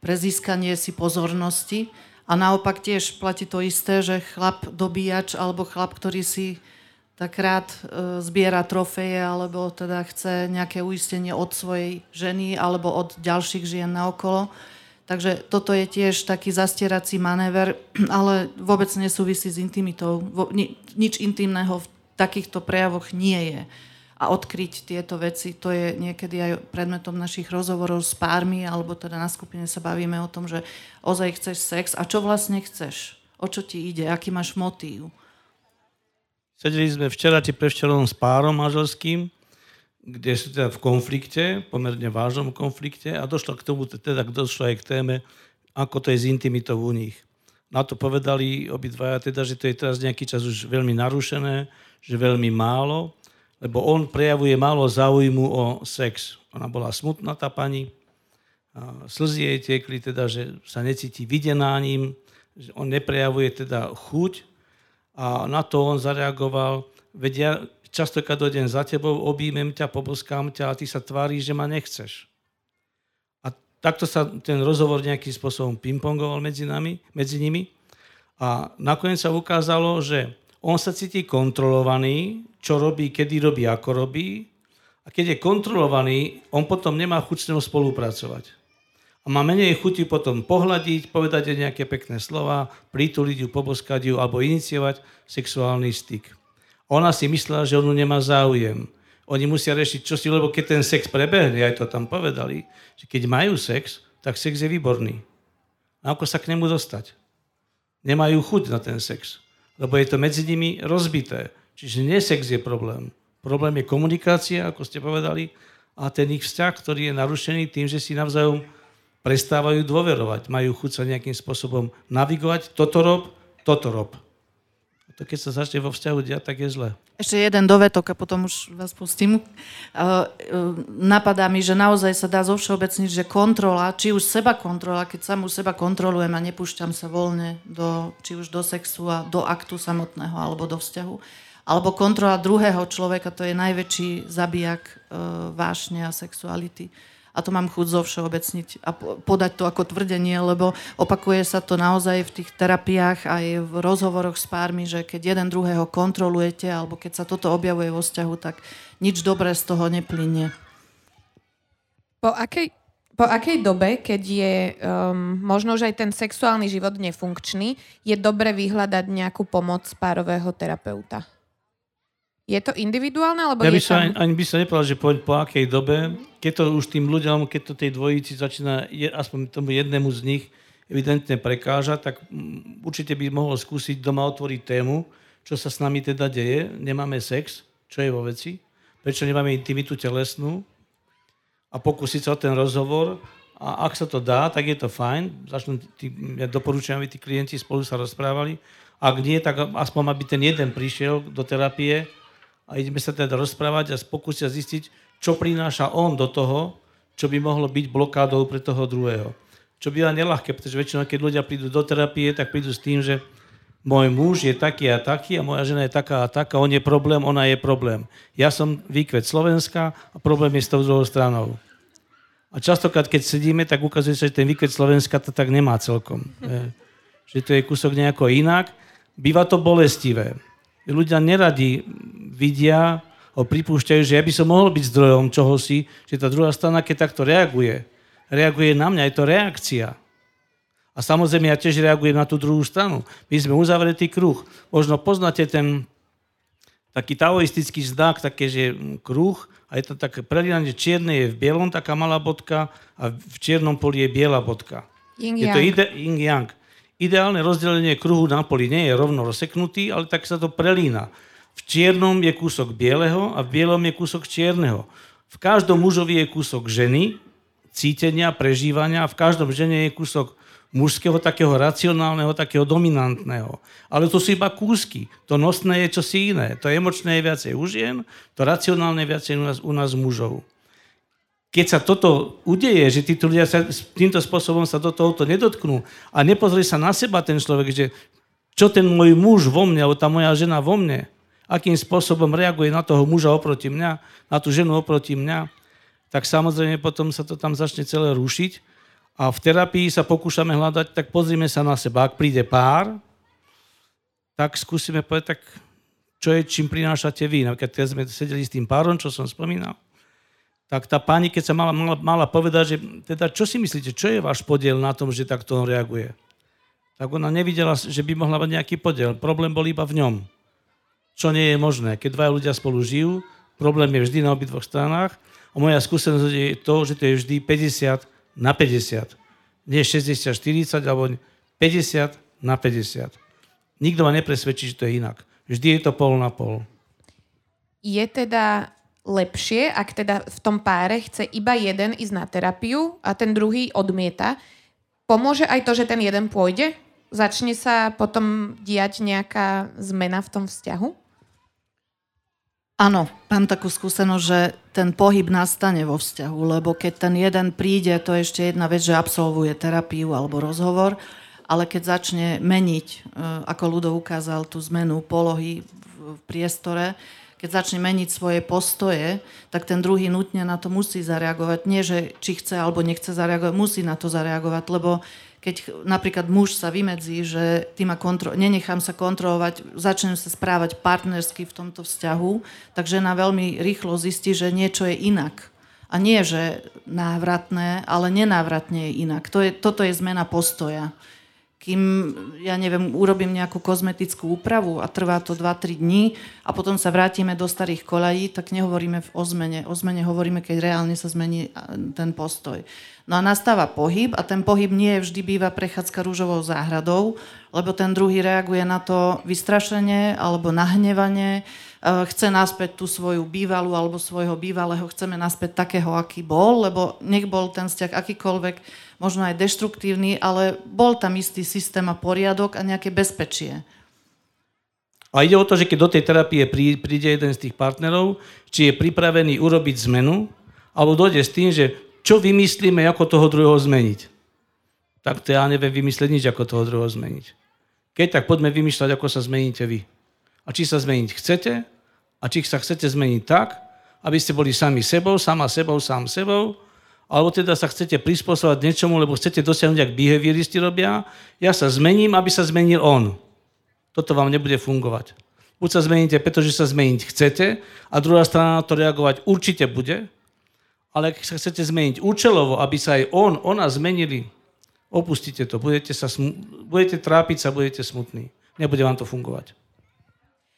pre získanie si pozornosti a naopak tiež platí to isté, že chlap dobíjač alebo chlap, ktorý si tak rád e, zbiera trofeje alebo teda chce nejaké uistenie od svojej ženy alebo od ďalších žien naokolo. Takže toto je tiež taký zastierací manéver, ale vôbec nesúvisí s intimitou. Nič intimného v takýchto prejavoch nie je a odkryť tieto veci. To je niekedy aj predmetom našich rozhovorov s pármi, alebo teda na skupine sa bavíme o tom, že ozaj chceš sex a čo vlastne chceš? O čo ti ide? Aký máš motív? Sedeli sme včera či prevčerom s párom manželským, kde sú teda v konflikte, pomerne vážnom konflikte a došlo k tomu, teda došlo aj k téme, ako to je s intimitou u nich. Na to povedali obidvaja, teda, že to je teraz nejaký čas už veľmi narušené, že veľmi málo lebo on prejavuje málo záujmu o sex. Ona bola smutná, tá pani, slzy jej tekli, teda, že sa necíti videná ním, že on neprejavuje teda chuť a na to on zareagoval, veď ja častokrát dojdem za tebou, objímem ťa, poboskám ťa a ty sa tváriš, že ma nechceš. A takto sa ten rozhovor nejakým spôsobom pingpongoval medzi, nami, medzi nimi a nakoniec sa ukázalo, že on sa cíti kontrolovaný, čo robí, kedy robí, ako robí. A keď je kontrolovaný, on potom nemá chuť s ňou spolupracovať. A má menej chuti potom pohľadiť, povedať jej nejaké pekné slova, prituliť ju, poboskať ju alebo iniciovať sexuálny styk. Ona si myslela, že on nemá záujem. Oni musia riešiť, čo si, lebo keď ten sex prebehne, aj to tam povedali, že keď majú sex, tak sex je výborný. A ako sa k nemu dostať? Nemajú chuť na ten sex lebo je to medzi nimi rozbité. Čiže nie sex je problém. Problém je komunikácia, ako ste povedali, a ten ich vzťah, ktorý je narušený tým, že si navzájom prestávajú dôverovať. Majú chuť sa nejakým spôsobom navigovať. Toto rob, toto rob to keď sa začne vo vzťahu diať, tak je zle. Ešte jeden dovetok a potom už vás pustím. Uh, uh, napadá mi, že naozaj sa dá zovšeobecniť, že kontrola, či už seba kontrola, keď samú seba kontrolujem a nepúšťam sa voľne do, či už do sexu a do aktu samotného alebo do vzťahu, alebo kontrola druhého človeka, to je najväčší zabijak uh, vášne a sexuality a to mám chuť zo všeobecniť a podať to ako tvrdenie, lebo opakuje sa to naozaj v tých terapiách aj v rozhovoroch s pármi, že keď jeden druhého kontrolujete alebo keď sa toto objavuje vo vzťahu, tak nič dobré z toho neplynie. Po akej, po akej dobe, keď je um, možno, že aj ten sexuálny život nefunkčný, je dobre vyhľadať nejakú pomoc párového terapeuta? Je to individuálne, alebo ja by som, tam... ani, ani by som nepovedal, že po, po akej dobe, keď to už tým ľuďom, keď to tej dvojici začína, je, aspoň tomu jednému z nich evidentne prekáža, tak mm, určite by mohol skúsiť doma otvoriť tému, čo sa s nami teda deje. Nemáme sex, čo je vo veci, prečo nemáme intimitu telesnú a pokúsiť sa o ten rozhovor a ak sa to dá, tak je to fajn. Začnú tí, ja doporučujem, aby tí klienti spolu sa rozprávali. Ak nie, tak aspoň aby ten jeden prišiel do terapie a ideme sa teda rozprávať a pokúsiť zistiť, čo prináša on do toho, čo by mohlo byť blokádou pre toho druhého. Čo býva nelahké, pretože väčšinou, keď ľudia prídu do terapie, tak prídu s tým, že môj muž je taký a taký a moja žena je taká a taká, on je problém, ona je problém. Ja som výkvet Slovenska a problém je s tou druhou stranou. A častokrát, keď sedíme, tak ukazuje sa, že ten výkvet Slovenska to tak nemá celkom. Že to je kúsok nejako inak. Býva to bolestivé ľudia neradi vidia, ho pripúšťajú, že ja by som mohol byť zdrojom čohosi, že tá druhá strana, keď takto reaguje, reaguje na mňa, je to reakcia. A samozrejme ja tiež reagujem na tú druhú stranu. My sme uzavretý kruh. Možno poznáte ten taký taoistický znak, také, že kruh a je to také prelínanie, čierne je v bielom taká malá bodka a v čiernom poli je biela bodka. Yin je to ide, yin yang. Ideálne rozdelenie kruhu na poli nie je rovno rozseknutý, ale tak sa to prelína. V čiernom je kúsok bieleho a v bielom je kúsok čierneho. V každom mužovi je kúsok ženy, cítenia, prežívania a v každom žene je kúsok mužského, takého racionálneho, takého dominantného. Ale to sú iba kúsky. To nosné je čosi iné. To emočné je viacej u žien, to racionálne je viacej u nás, u nás mužov. Keď sa toto udeje, že títo ľudia sa, týmto spôsobom sa do tohoto nedotknú a nepozrie sa na seba ten človek, že čo ten môj muž vo mne, alebo tá moja žena vo mne, akým spôsobom reaguje na toho muža oproti mňa, na tú ženu oproti mňa, tak samozrejme potom sa to tam začne celé rušiť a v terapii sa pokúšame hľadať, tak pozrime sa na seba. Ak príde pár, tak skúsime povedať, tak čo je, čím prinášate vy. Keď teraz sme sedeli s tým párom, čo som spomínal, tak tá pani, keď sa mala, mala, mala povedať, že teda čo si myslíte, čo je váš podiel na tom, že takto on reaguje? Tak ona nevidela, že by mohla mať nejaký podiel. Problém bol iba v ňom. Čo nie je možné. Keď dva ľudia spolu žijú, problém je vždy na obidvoch stranách. A moja skúsenosť je to, že to je vždy 50 na 50. Nie 60-40, alebo 50 na 50. Nikto ma nepresvedčí, že to je inak. Vždy je to pol na pol. Je teda lepšie, ak teda v tom páre chce iba jeden ísť na terapiu a ten druhý odmieta. Pomôže aj to, že ten jeden pôjde? Začne sa potom diať nejaká zmena v tom vzťahu? Áno, mám takú skúsenosť, že ten pohyb nastane vo vzťahu, lebo keď ten jeden príde, to je ešte jedna vec, že absolvuje terapiu alebo rozhovor, ale keď začne meniť, e, ako Ludo ukázal tú zmenu polohy v priestore, keď začne meniť svoje postoje, tak ten druhý nutne na to musí zareagovať. Nie, že či chce alebo nechce zareagovať, musí na to zareagovať, lebo keď napríklad muž sa vymedzí, že ty ma kontro- nenechám sa kontrolovať, začnem sa správať partnersky v tomto vzťahu, tak žena veľmi rýchlo zistí, že niečo je inak. A nie, že návratné, ale nenávratne je inak. To je, toto je zmena postoja kým, ja neviem, urobím nejakú kozmetickú úpravu a trvá to 2-3 dní a potom sa vrátime do starých kolají, tak nehovoríme o zmene. O zmene hovoríme, keď reálne sa zmení ten postoj. No a nastáva pohyb a ten pohyb nie vždy býva prechádzka rúžovou záhradou, lebo ten druhý reaguje na to vystrašenie alebo nahnevanie, e, chce naspäť tú svoju bývalú alebo svojho bývalého, chceme naspäť takého, aký bol, lebo nech bol ten vzťah akýkoľvek, možno aj deštruktívny, ale bol tam istý systém a poriadok a nejaké bezpečie. A ide o to, že keď do tej terapie príde jeden z tých partnerov, či je pripravený urobiť zmenu, alebo dojde s tým, že čo vymyslíme, ako toho druhého zmeniť. Tak to ja neviem vymyslieť nič, ako toho druhého zmeniť. Keď tak poďme vymýšľať, ako sa zmeníte vy. A či sa zmeniť chcete, a či sa chcete zmeniť tak, aby ste boli sami sebou, sama sebou, sám sebou, alebo teda sa chcete prispôsobať niečomu, lebo chcete dosiahnuť, ak behavioristi robia, ja sa zmením, aby sa zmenil on. Toto vám nebude fungovať. Buď sa zmeníte, pretože sa zmeniť chcete a druhá strana na to reagovať určite bude, ale ak sa chcete zmeniť účelovo, aby sa aj on, ona zmenili, opustite to. Budete, sa smu- budete trápiť sa, budete smutní. Nebude vám to fungovať.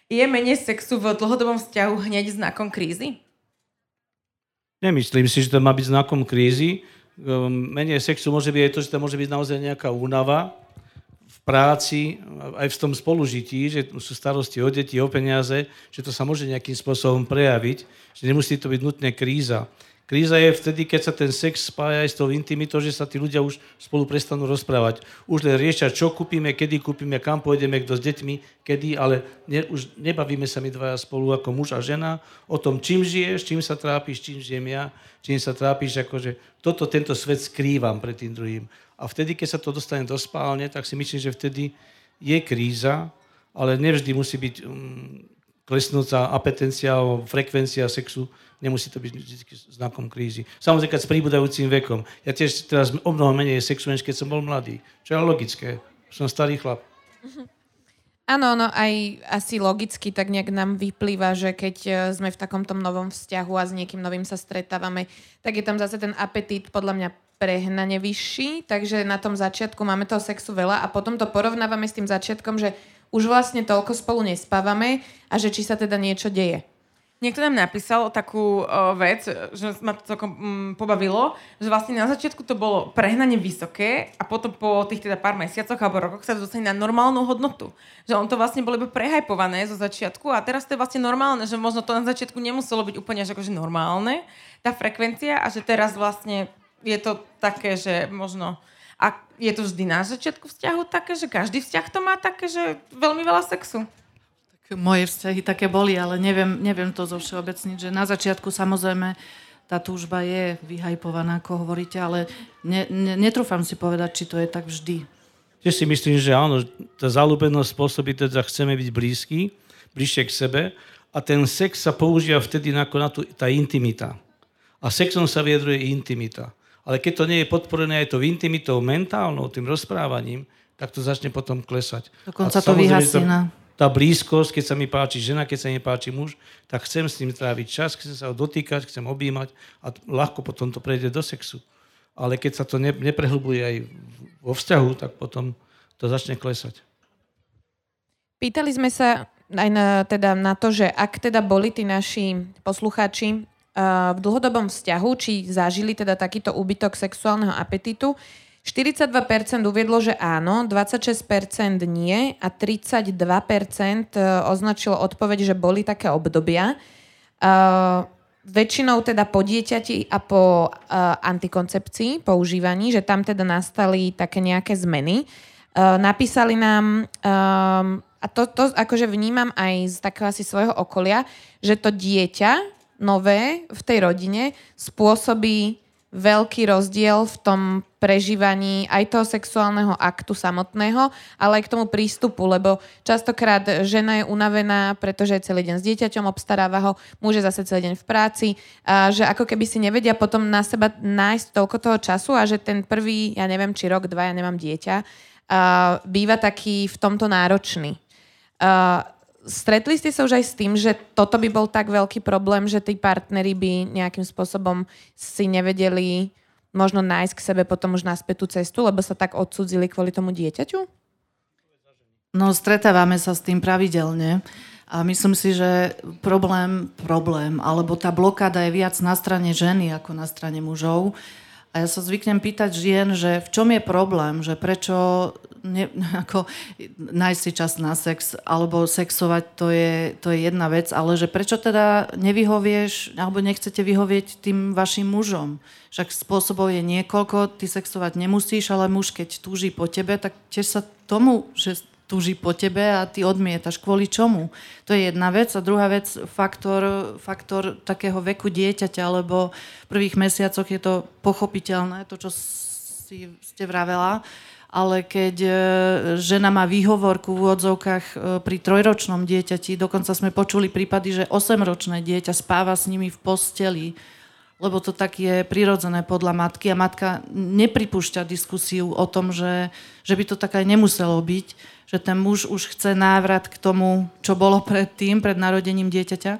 Je menej sexu v dlhodobom vzťahu hneď znakom krízy? Nemyslím si, že to má byť znakom krízy. Ehm, menej sexu môže byť aj to, že to môže byť naozaj nejaká únava v práci, aj v tom spolužití, že sú starosti o deti, o peniaze, že to sa môže nejakým spôsobom prejaviť, že nemusí to byť nutne kríza. Kríza je vtedy, keď sa ten sex spája aj s tou intimitou, že sa tí ľudia už spolu prestanú rozprávať. Už len riešia, čo kúpime, kedy kúpime, kam pôjdeme, kto s deťmi, kedy, ale ne, už nebavíme sa my dvaja spolu ako muž a žena o tom, čím žiješ, čím sa trápiš, čím žijem ja, čím sa trápiš, akože toto, tento svet skrývam pred tým druhým. A vtedy, keď sa to dostane do spálne, tak si myslím, že vtedy je kríza, ale nevždy musí byť um, klesnúca apetencia alebo frekvencia sexu nemusí to byť vždy znakom krízy. Samozrejme, keď s príbudajúcim vekom. Ja tiež teraz o mnoho menej sexujem, keď som bol mladý. Čo je logické. Som starý chlap. Áno, no aj asi logicky tak nejak nám vyplýva, že keď e, sme v takomto novom vzťahu a s niekým novým sa stretávame, tak je tam zase ten apetít podľa mňa prehnane vyšší, takže na tom začiatku máme toho sexu veľa a potom to porovnávame s tým začiatkom, že už vlastne toľko spolu nespávame a že či sa teda niečo deje. Niekto nám napísal takú uh, vec, že ma to celkom um, pobavilo, že vlastne na začiatku to bolo prehnane vysoké a potom po tých teda pár mesiacoch alebo rokoch sa to dostane na normálnu hodnotu. Že on to vlastne bolo iba prehajpované zo začiatku a teraz to je vlastne normálne, že možno to na začiatku nemuselo byť úplne až akože normálne, tá frekvencia a že teraz vlastne je to také, že možno a je to vždy na začiatku vzťahu také, že každý vzťah to má také, že veľmi veľa sexu moje vzťahy také boli, ale neviem, neviem to zo všeobecniť, že na začiatku samozrejme tá túžba je vyhajpovaná, ako hovoríte, ale ne, ne, netrúfam si povedať, či to je tak vždy. Tiež si myslím, že áno, tá zalúbenosť spôsobí, teda chceme byť blízky, bližšie k sebe a ten sex sa používa vtedy ako na tú, tá intimita. A sexom sa vyjadruje intimita. Ale keď to nie je podporené aj to intimitou mentálnou, tým rozprávaním, tak to začne potom klesať. Dokonca to vyhasína. To, tá blízkosť, keď sa mi páči žena, keď sa mi páči muž, tak chcem s ním tráviť čas, chcem sa ho dotýkať, chcem objímať a ľahko potom to prejde do sexu. Ale keď sa to ne, neprehlbuje aj vo vzťahu, tak potom to začne klesať. Pýtali sme sa aj na, teda na to, že ak teda boli tí naši poslucháči v dlhodobom vzťahu, či zažili teda takýto úbytok sexuálneho apetitu, 42% uviedlo, že áno, 26% nie a 32% e, označilo odpoveď, že boli také obdobia. Uh, väčšinou teda po dieťati a po uh, antikoncepcii, používaní, že tam teda nastali také nejaké zmeny. Uh, napísali nám, um, a to, to akože vnímam aj z takého asi svojho okolia, že to dieťa nové v tej rodine spôsobí veľký rozdiel v tom prežívaní aj toho sexuálneho aktu samotného, ale aj k tomu prístupu, lebo častokrát žena je unavená, pretože je celý deň s dieťaťom, obstaráva ho, muž je zase celý deň v práci, a že ako keby si nevedia potom na seba nájsť toľko toho času a že ten prvý, ja neviem, či rok, dva, ja nemám dieťa, a býva taký v tomto náročný. A Stretli ste sa už aj s tým, že toto by bol tak veľký problém, že tí partneri by nejakým spôsobom si nevedeli možno nájsť k sebe potom už naspäť tú cestu, lebo sa tak odsudzili kvôli tomu dieťaťu? No, stretávame sa s tým pravidelne. A myslím si, že problém, problém, alebo tá blokáda je viac na strane ženy ako na strane mužov. A ja sa zvyknem pýtať žien, že v čom je problém, že prečo ne, ako, nájsť si čas na sex alebo sexovať, to je, to je jedna vec, ale že prečo teda nevyhovieš alebo nechcete vyhovieť tým vašim mužom? Však spôsobov je niekoľko, ty sexovať nemusíš, ale muž keď túži po tebe, tak tiež sa tomu, že túži po tebe a ty odmietaš. Kvôli čomu? To je jedna vec. A druhá vec, faktor, faktor takého veku dieťaťa, lebo v prvých mesiacoch je to pochopiteľné, to, čo si ste vravela, ale keď e, žena má výhovorku v úvodzovkách e, pri trojročnom dieťati, dokonca sme počuli prípady, že 8-ročné dieťa spáva s nimi v posteli, lebo to tak je prirodzené podľa matky a matka nepripúšťa diskusiu o tom, že, že by to tak aj nemuselo byť, že ten muž už chce návrat k tomu, čo bolo predtým, pred narodením dieťaťa.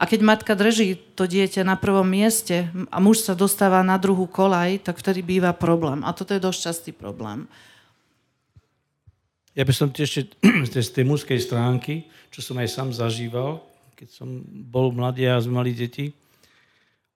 A keď matka drží to dieťa na prvom mieste a muž sa dostáva na druhú kolaj, tak vtedy býva problém. A toto je dosť častý problém. Ja by som ešte z tej mužskej stránky, čo som aj sám zažíval, keď som bol mladý a sme mali deti,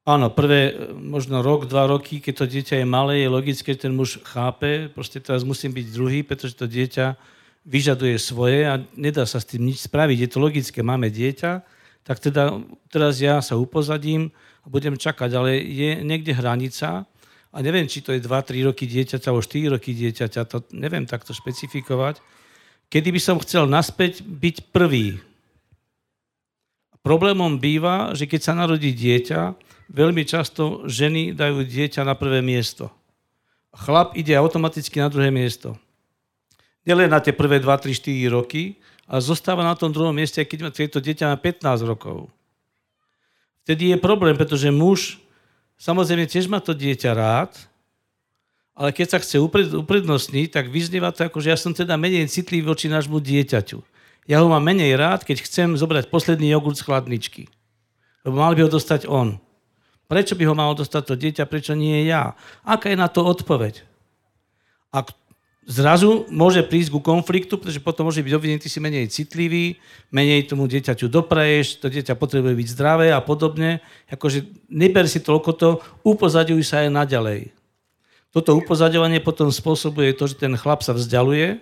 Áno, prvé možno rok, dva roky, keď to dieťa je malé, je logické, že ten muž chápe, proste teraz musím byť druhý, pretože to dieťa vyžaduje svoje a nedá sa s tým nič spraviť. Je to logické, máme dieťa, tak teda teraz ja sa upozadím a budem čakať, ale je niekde hranica a neviem, či to je 2-3 roky dieťaťa alebo 4 roky dieťaťa, to neviem takto špecifikovať, kedy by som chcel naspäť byť prvý. Problémom býva, že keď sa narodí dieťa, veľmi často ženy dajú dieťa na prvé miesto. Chlap ide automaticky na druhé miesto. Nielen na tie prvé 2, 3, 4 roky, ale zostáva na tom druhom mieste, keď to dieťa má 15 rokov. Vtedy je problém, pretože muž samozrejme tiež má to dieťa rád, ale keď sa chce uprednostniť, tak vyznieva to ako, že ja som teda menej citlivý voči nášmu dieťaťu. Ja ho mám menej rád, keď chcem zobrať posledný jogurt z chladničky. Lebo mal by ho dostať on. Prečo by ho malo dostať to dieťa, prečo nie ja? Aká je na to odpoveď? A zrazu môže prísť ku konfliktu, pretože potom môže byť obvinený, ty si menej citlivý, menej tomu dieťaťu dopraješ, to dieťa potrebuje byť zdravé a podobne. Akože neber si toľko to, upozaďuj sa aj naďalej. Toto upozaďovanie potom spôsobuje to, že ten chlap sa vzdialuje,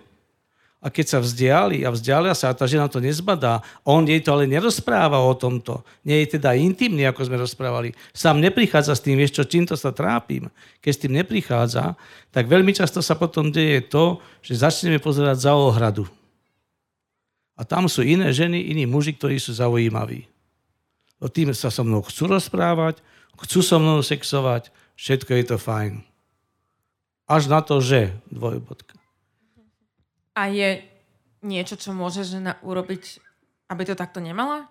a keď sa vzdiali a vzdialia sa a tá žena to nezbadá, on jej to ale nerozpráva o tomto. Nie je teda intimný, ako sme rozprávali. Sám neprichádza s tým, vieš čo, čím to sa trápim. Keď s tým neprichádza, tak veľmi často sa potom deje to, že začneme pozerať za ohradu. A tam sú iné ženy, iní muži, ktorí sú zaujímaví. O tým sa so mnou chcú rozprávať, chcú so mnou sexovať, všetko je to fajn. Až na to, že dvojbodka. A je niečo, čo môže žena urobiť, aby to takto nemala?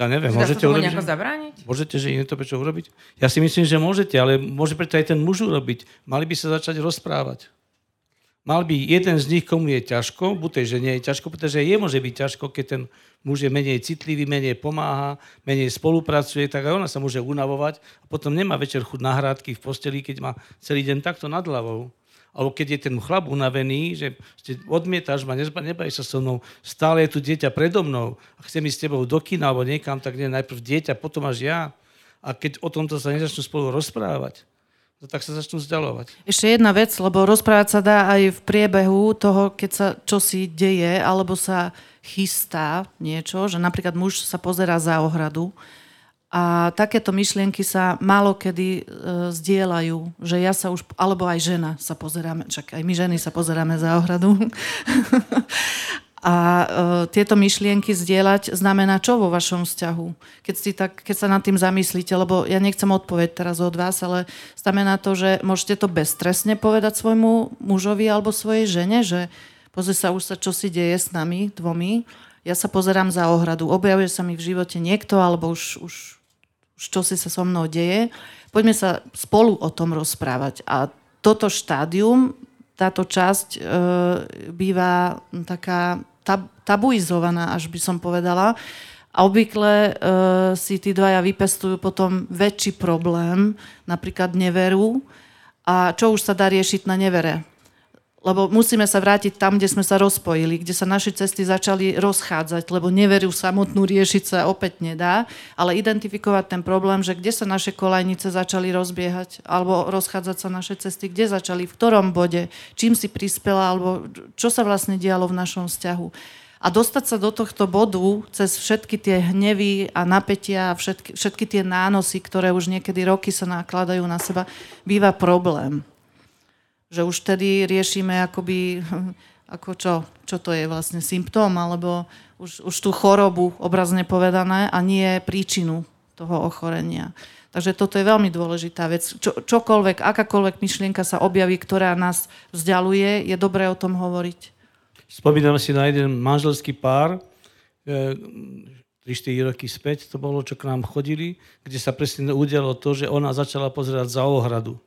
Ja neviem, Že môžete urobiť? nejako zabrániť? Môžete, že iné to prečo urobiť? Ja si myslím, že môžete, ale môže preto aj ten muž urobiť. Mali by sa začať rozprávať. Mal by jeden z nich, komu je ťažko, buď tej žene je ťažko, pretože je môže byť ťažko, keď ten muž je menej citlivý, menej pomáha, menej spolupracuje, tak aj ona sa môže unavovať a potom nemá večer chuť na hrádky v posteli, keď má celý deň takto nad hlavou. Alebo keď je ten chlap unavený, že ste odmietaš ma, nebaj sa so mnou, stále je tu dieťa predo mnou a chcem ísť s tebou do kina alebo niekam, tak nie, najprv dieťa, potom až ja. A keď o tomto sa nezačnú spolu rozprávať, no tak sa začnú vzdialovať. Ešte jedna vec, lebo rozprávať sa dá aj v priebehu toho, keď sa čosi deje, alebo sa chystá niečo, že napríklad muž sa pozerá za ohradu a takéto myšlienky sa málo kedy e, zdieľajú, že ja sa už, alebo aj žena sa pozeráme, však aj my ženy sa pozeráme za ohradu. A e, tieto myšlienky zdieľať znamená čo vo vašom vzťahu? Keď, si tak, keď sa nad tým zamyslíte, lebo ja nechcem odpoveď teraz od vás, ale znamená to, že môžete to bezstresne povedať svojmu mužovi alebo svojej žene, že pozri sa, už sa čo si deje s nami dvomi, ja sa pozerám za ohradu, objavuje sa mi v živote niekto, alebo už, už čo si sa so mnou deje. Poďme sa spolu o tom rozprávať. A toto štádium, táto časť e, býva taká tab- tabuizovaná, až by som povedala. A obvykle e, si tí dvaja vypestujú potom väčší problém, napríklad neveru. A čo už sa dá riešiť na nevere? Lebo musíme sa vrátiť tam, kde sme sa rozpojili, kde sa naše cesty začali rozchádzať, lebo neveru samotnú riešiť sa opäť nedá, ale identifikovať ten problém, že kde sa naše kolajnice začali rozbiehať, alebo rozchádzať sa naše cesty, kde začali, v ktorom bode, čím si prispela, alebo čo sa vlastne dialo v našom vzťahu. A dostať sa do tohto bodu cez všetky tie hnevy a napätia a všetky, všetky tie nánosy, ktoré už niekedy roky sa nakladajú na seba, býva problém že už tedy riešime akoby, ako čo, čo to je vlastne symptóm, alebo už, už tú chorobu obrazne povedané a nie príčinu toho ochorenia. Takže toto je veľmi dôležitá vec. Čo, čokoľvek, akákoľvek myšlienka sa objaví, ktorá nás vzdialuje, je dobré o tom hovoriť. Spomínam si na jeden manželský pár, e, 3-4 roky späť to bolo, čo k nám chodili, kde sa presne udialo to, že ona začala pozerať za ohradu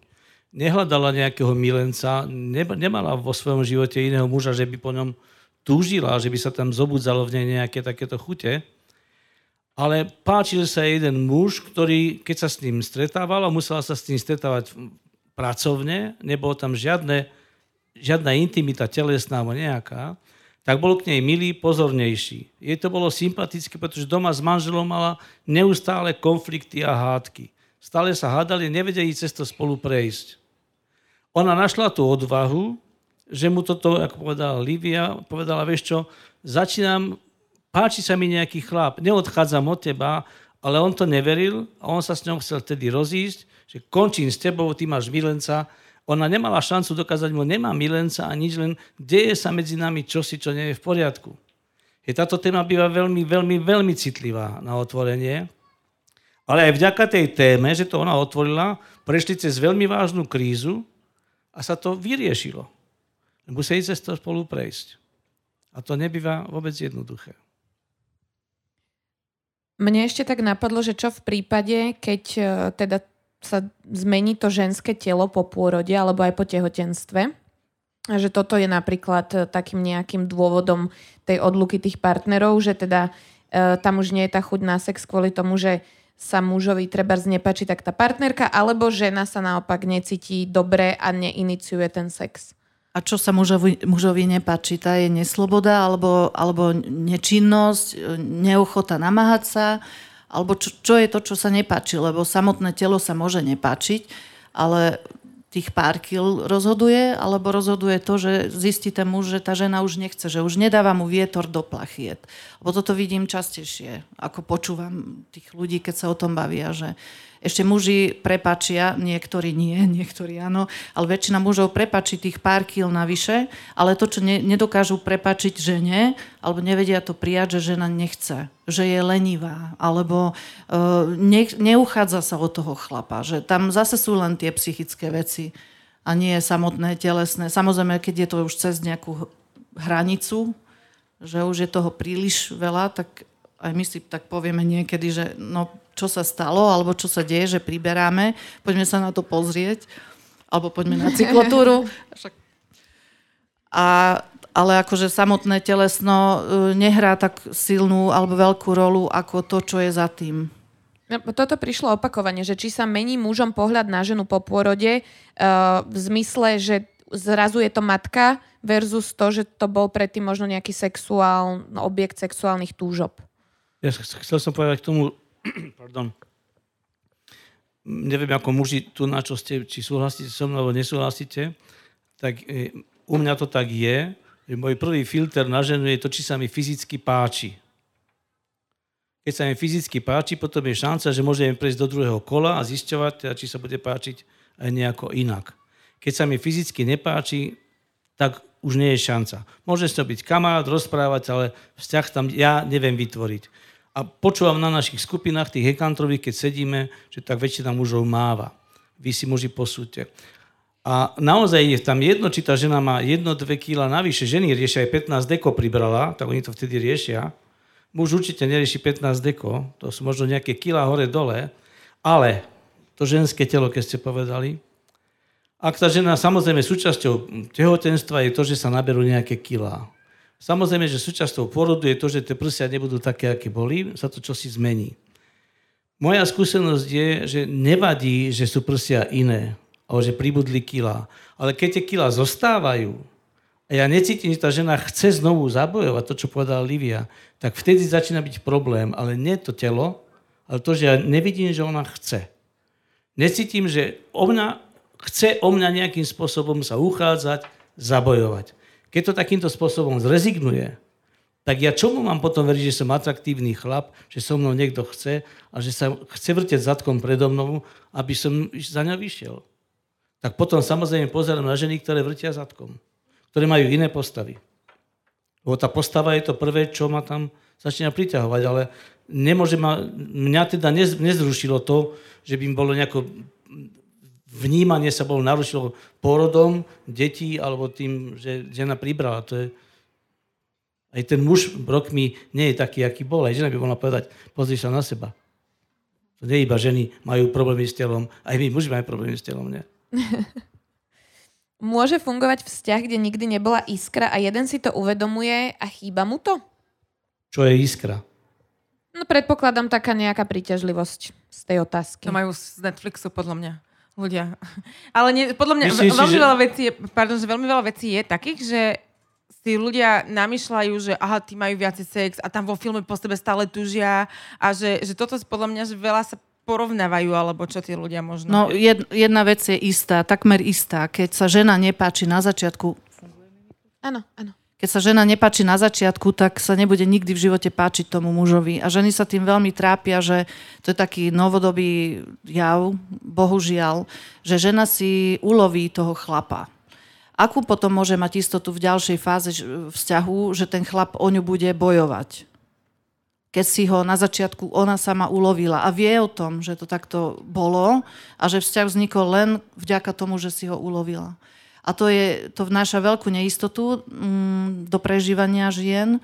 nehľadala nejakého milenca, nemala vo svojom živote iného muža, že by po ňom túžila, že by sa tam zobudzalo v nej nejaké takéto chute. Ale páčil sa jeden muž, ktorý, keď sa s ním stretával, musela sa s ním stretávať pracovne, nebolo tam žiadne, žiadna intimita telesná alebo nejaká, tak bol k nej milý, pozornejší. Jej to bolo sympatické, pretože doma s manželom mala neustále konflikty a hádky. Stále sa hádali, nevedeli cez to spolu prejsť ona našla tú odvahu, že mu toto, ako povedala Livia, povedala, vieš čo, začínam, páči sa mi nejaký chlap, neodchádzam od teba, ale on to neveril a on sa s ňou chcel tedy rozísť, že končím s tebou, ty máš milenca. Ona nemala šancu dokázať mu, nemá milenca a nič, len deje sa medzi nami čosi, čo nie je v poriadku. Je táto téma býva veľmi, veľmi, veľmi citlivá na otvorenie. Ale aj vďaka tej téme, že to ona otvorila, prešli cez veľmi vážnu krízu, a sa to vyriešilo. Museli cez to spolu prejsť. A to nebýva vôbec jednoduché. Mne ešte tak napadlo, že čo v prípade, keď e, teda sa zmení to ženské telo po pôrode alebo aj po tehotenstve, že toto je napríklad e, takým nejakým dôvodom tej odluky tých partnerov, že teda e, tam už nie je tá chuť na sex kvôli tomu, že sa mužovi treba nepáči, tak tá partnerka, alebo žena sa naopak necíti dobre a neiniciuje ten sex. A čo sa mužovi, mužovi nepáči? Tá je nesloboda, alebo, alebo nečinnosť, neochota namáhať sa, alebo čo, čo je to, čo sa nepáči? Lebo samotné telo sa môže nepáčiť, ale tých pár kil rozhoduje, alebo rozhoduje to, že zistí ten muž, že tá žena už nechce, že už nedáva mu vietor do plachiet. Lebo toto vidím častejšie, ako počúvam tých ľudí, keď sa o tom bavia, že ešte muži prepačia, niektorí nie, niektorí áno, ale väčšina mužov prepačí tých pár kil navyše, ale to, čo ne, nedokážu prepačiť žene, alebo nevedia to prijať, že žena nechce, že je lenivá, alebo uh, ne, neuchádza sa o toho chlapa, že tam zase sú len tie psychické veci a nie samotné telesné. Samozrejme, keď je to už cez nejakú hranicu, že už je toho príliš veľa, tak aj my si tak povieme niekedy, že no čo sa stalo, alebo čo sa deje, že priberáme, poďme sa na to pozrieť, alebo poďme na cyklotúru. A, ale akože samotné telesno e, nehrá tak silnú alebo veľkú rolu ako to, čo je za tým. No, toto prišlo opakovane, že či sa mení mužom pohľad na ženu po pôrode uh, v zmysle, že zrazu je to matka versus to, že to bol predtým možno nejaký sexuál, objekt sexuálnych túžob. Ja chcel som povedať k tomu, pardon, neviem ako muži tu na čo ste, či súhlasíte so mnou, alebo nesúhlasíte, tak e, u mňa to tak je, že môj prvý filter na ženu je to, či sa mi fyzicky páči. Keď sa mi fyzicky páči, potom je šanca, že môžeme prejsť do druhého kola a zisťovať, teda, či sa bude páčiť aj nejako inak. Keď sa mi fyzicky nepáči, tak už nie je šanca. Môže to byť kamarát, rozprávať, ale vzťah tam ja neviem vytvoriť. A počúvam na našich skupinách, tých hekantrových, keď sedíme, že tak väčšina mužov máva. Vy si muži posúďte. A naozaj je tam jedno, či tá žena má 1-2 kg navyše. Ženy riešia aj 15 deko pribrala, tak oni to vtedy riešia. Muž určite nerieši 15 deko, to sú možno nejaké kila hore-dole, ale to ženské telo, keď ste povedali, ak tá žena, samozrejme súčasťou tehotenstva je to, že sa naberú nejaké kilá. Samozrejme, že súčasťou porodu je to, že tie prsia nebudú také, aké boli, sa to čosi zmení. Moja skúsenosť je, že nevadí, že sú prsia iné, alebo že pribudli kila. Ale keď tie kila zostávajú, a ja necítim, že tá žena chce znovu zabojovať to, čo povedala Livia, tak vtedy začína byť problém. Ale nie to telo, ale to, že ja nevidím, že ona chce. Necítim, že ona chce o mňa nejakým spôsobom sa uchádzať, zabojovať. Keď to takýmto spôsobom zrezignuje, tak ja čomu mám potom veriť, že som atraktívny chlap, že so mnou niekto chce a že sa chce vrteť zadkom predo mnou, aby som za ňa vyšiel. Tak potom samozrejme pozerám na ženy, ktoré vrtia zadkom, ktoré majú iné postavy. Lebo tá postava je to prvé, čo ma tam začína priťahovať, ale nemôže ma, mňa teda nezrušilo to, že by mi bolo nejako vnímanie sa bolo narušilo porodom detí alebo tým, že žena pribrala. To je, aj ten muž rokmi nie je taký, aký bol. Aj žena by mohla povedať, pozri sa na seba. To nie iba ženy majú problémy s telom, aj my muži máme problémy s telom, nie? Môže fungovať vzťah, kde nikdy nebola iskra a jeden si to uvedomuje a chýba mu to? Čo je iskra? No predpokladám taká nejaká príťažlivosť z tej otázky. To majú z Netflixu podľa mňa ľudia. Ale nie, podľa mňa Myslím veľmi si, veľa vecí je, pardon, že veľmi veľa vecí je takých, že si ľudia namýšľajú, že aha, tí majú viacej sex a tam vo filme po sebe stále tužia a že, že toto podľa mňa, že veľa sa porovnávajú, alebo čo tí ľudia možno... No, jed, jedna vec je istá, takmer istá. Keď sa žena nepáči na začiatku... Áno, áno keď sa žena nepáči na začiatku, tak sa nebude nikdy v živote páčiť tomu mužovi. A ženy sa tým veľmi trápia, že to je taký novodobý jav, bohužiaľ, že žena si uloví toho chlapa. Akú potom môže mať istotu v ďalšej fáze vzťahu, že ten chlap o ňu bude bojovať? Keď si ho na začiatku ona sama ulovila a vie o tom, že to takto bolo a že vzťah vznikol len vďaka tomu, že si ho ulovila. A to, je, to vnáša veľkú neistotu mm, do prežívania žien.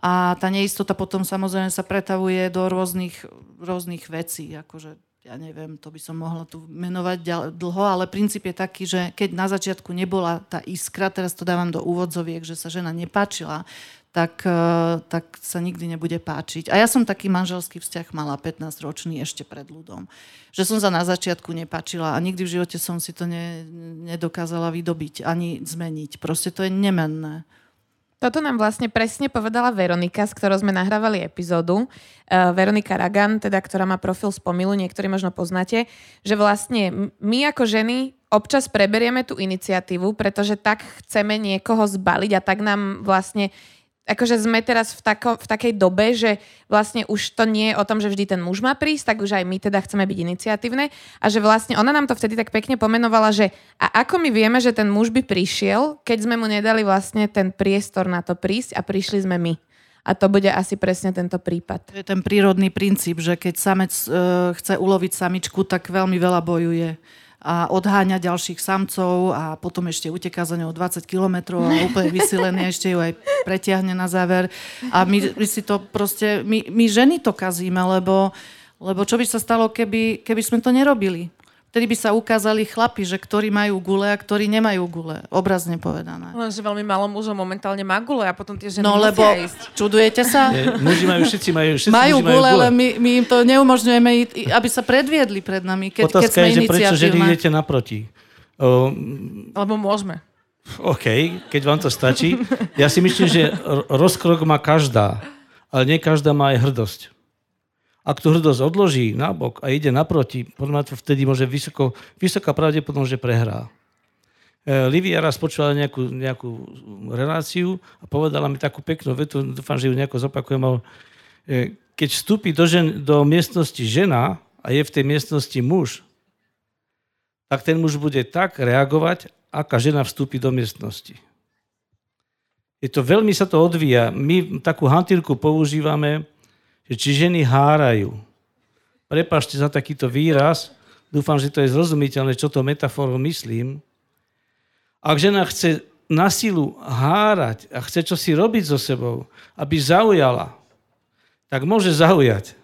A tá neistota potom samozrejme sa pretavuje do rôznych, rôznych vecí, akože ja neviem, to by som mohla tu menovať dlho, ale princíp je taký, že keď na začiatku nebola tá iskra, teraz to dávam do úvodzoviek, že sa žena nepáčila, tak, e, tak sa nikdy nebude páčiť. A ja som taký manželský vzťah mala 15 ročný ešte pred ľudom. Že som sa na začiatku nepáčila a nikdy v živote som si to ne, nedokázala vydobiť ani zmeniť. Proste to je nemenné. Toto nám vlastne presne povedala Veronika, s ktorou sme nahrávali epizódu. Uh, Veronika Ragan, teda, ktorá má profil z Pomilu, niektorí možno poznáte, že vlastne my ako ženy občas preberieme tú iniciatívu, pretože tak chceme niekoho zbaliť a tak nám vlastne akože sme teraz v, tako, v takej dobe, že vlastne už to nie je o tom, že vždy ten muž má prísť, tak už aj my teda chceme byť iniciatívne a že vlastne ona nám to vtedy tak pekne pomenovala, že a ako my vieme, že ten muž by prišiel, keď sme mu nedali vlastne ten priestor na to prísť a prišli sme my. A to bude asi presne tento prípad. To je ten prírodný princíp, že keď samec e, chce uloviť samičku, tak veľmi veľa bojuje a odháňa ďalších samcov a potom ešte uteká za ňou 20 kilometrov a úplne vysilený ešte ju aj pretiahne na záver. A my, my si to proste, my, my ženy to kazíme, lebo, lebo čo by sa stalo, keby, keby sme to nerobili? Vtedy by sa ukázali chlapi, že ktorí majú gule a ktorí nemajú gule. Obrazne povedané. Lenže veľmi málo mužov momentálne má gule a potom tie ženy No lebo, ísť. čudujete sa? Nie, muži majú, všetci majú, všetci majú muži gule, majú gule, ale my, my im to neumožňujeme, aby sa predviedli pred nami, keď, Otázka keď sme je, že prečo ženy idete naproti? O, lebo môžeme. OK, keď vám to stačí. Ja si myslím, že rozkrok má každá, ale nie každá má aj hrdosť. Ak tú hrdosť odloží nabok a ide naproti, podľa to vtedy môže vysoko, vysoká pravdepodobnosť, že prehrá. E, Livia raz počula nejakú, nejakú reláciu a povedala mi takú peknú vetu, dúfam, že ju nejako zopakujem. E, keď vstúpi do, žen, do miestnosti žena a je v tej miestnosti muž, tak ten muž bude tak reagovať, aká žena vstúpi do miestnosti. Je to veľmi sa to odvíja. My takú hantírku používame, že či ženy hárajú. Prepašte za takýto výraz, dúfam, že to je zrozumiteľné, čo to metaforou myslím. Ak žena chce na silu hárať a chce čo si robiť so sebou, aby zaujala, tak môže zaujať.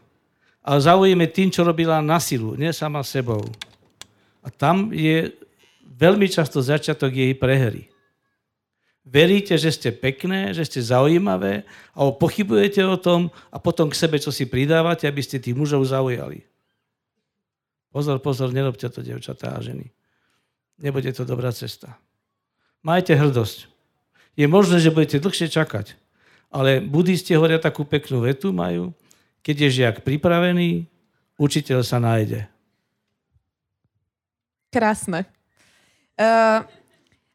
Ale zaujíme tým, čo robila na silu, nie sama sebou. A tam je veľmi často začiatok jej prehry veríte, že ste pekné, že ste zaujímavé, alebo pochybujete o tom a potom k sebe čo si pridávate, aby ste tých mužov zaujali. Pozor, pozor, nerobte to, devčatá a ženy. Nebude to dobrá cesta. Majte hrdosť. Je možné, že budete dlhšie čakať, ale budisti hovoria takú peknú vetu majú, keď je žiak pripravený, učiteľ sa nájde. Krásne. Uh,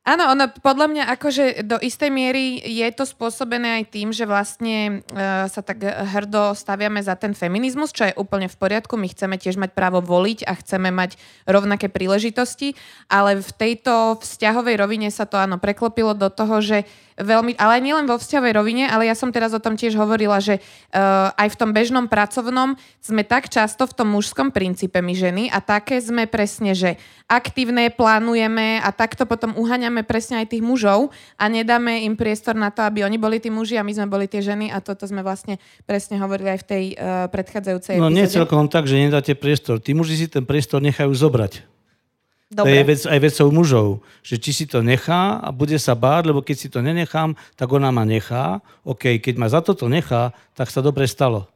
Áno, ono podľa mňa akože do istej miery je to spôsobené aj tým, že vlastne uh, sa tak hrdo staviame za ten feminizmus, čo je úplne v poriadku. My chceme tiež mať právo voliť a chceme mať rovnaké príležitosti, ale v tejto vzťahovej rovine sa to áno preklopilo do toho, že veľmi, ale nielen vo vzťahovej rovine, ale ja som teraz o tom tiež hovorila, že uh, aj v tom bežnom pracovnom sme tak často v tom mužskom princípe my ženy a také sme presne, že aktívne plánujeme a takto potom uhaňame presne aj tých mužov a nedáme im priestor na to, aby oni boli tí muži a my sme boli tie ženy a toto sme vlastne presne hovorili aj v tej uh, predchádzajúcej No nie celkom tak, že nedáte priestor. Tí muži si ten priestor nechajú zobrať. Dobre. To je vec, aj vecou mužov, že či si to nechá a bude sa báť, lebo keď si to nenechám, tak ona ma nechá. OK, keď ma za toto nechá, tak sa dobre stalo.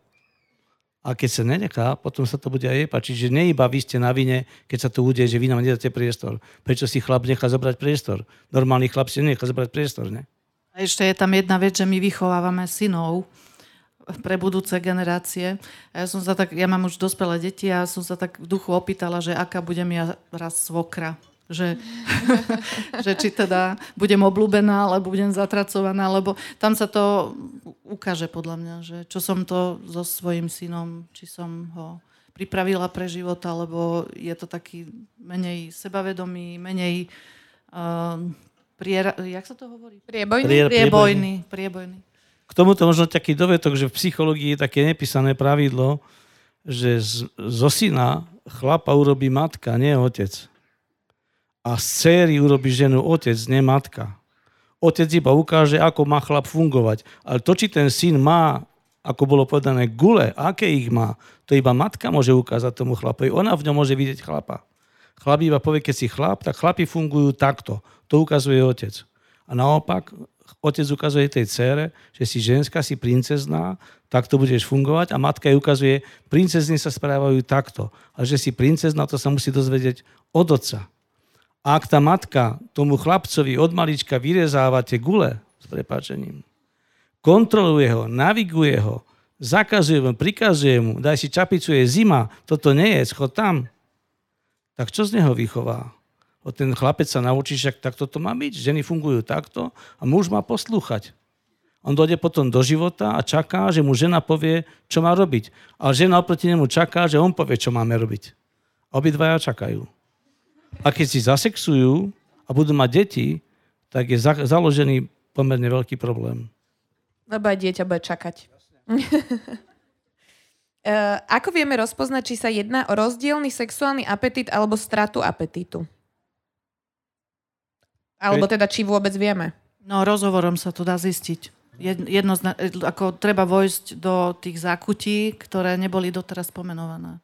A keď sa nenechá, potom sa to bude aj jej páčiť. Čiže neiba vy ste na vine, keď sa to udeje, že vy nám nedáte priestor. Prečo si chlap nechá zobrať priestor? Normálny chlap si nechá zobrať priestor, ne? A ešte je tam jedna vec, že my vychovávame synov pre budúce generácie. A ja som sa tak, ja mám už dospelé deti a som sa tak v duchu opýtala, že aká budem ja raz svokra. Že, že či teda budem oblúbená, alebo budem zatracovaná, lebo tam sa to ukáže podľa mňa, že čo som to so svojím synom, či som ho pripravila pre život, alebo je to taký menej sebavedomý, menej uh, priera, jak sa to hovorí? Priebojný? Priebojný, priebojný. priebojný. K tomuto možno taký dovetok, že v psychológii je také nepísané pravidlo, že z, zo syna chlapa urobí matka, nie otec. A z céry urobí ženu otec, nie matka. Otec iba ukáže, ako má chlap fungovať. Ale to, či ten syn má ako bolo povedané, gule, aké ich má, to iba matka môže ukázať tomu chlapovi. Ona v ňom môže vidieť chlapa. Chlap iba povie, keď si chlap, tak chlapi fungujú takto. To ukazuje otec. A naopak, otec ukazuje tej cére, že si ženská, si princezná, takto budeš fungovať a matka jej ukazuje, princezny sa správajú takto. A že si princezná, to sa musí dozvedieť od otca. A ak tá matka tomu chlapcovi od malička vyrezáva tie gule, s prepáčením, kontroluje ho, naviguje ho, zakazuje mu, prikazuje mu, daj si čapicu, je zima, toto nie je, schod tam. Tak čo z neho vychová? Ten chlapec sa naučí, že takto to má byť. Ženy fungujú takto a muž má poslúchať. On dojde potom do života a čaká, že mu žena povie, čo má robiť. Ale žena oproti nemu čaká, že on povie, čo máme robiť. Obidvaja čakajú. A keď si zasexujú a budú mať deti, tak je založený pomerne veľký problém. Lebo aj dieťa bude čakať. Uh, ako vieme rozpoznať, či sa jedná o rozdielny sexuálny apetit alebo stratu apetitu? Alebo teda, či vôbec vieme? No, rozhovorom sa to dá zistiť. Jedno, ako treba vojsť do tých zákutí, ktoré neboli doteraz pomenované.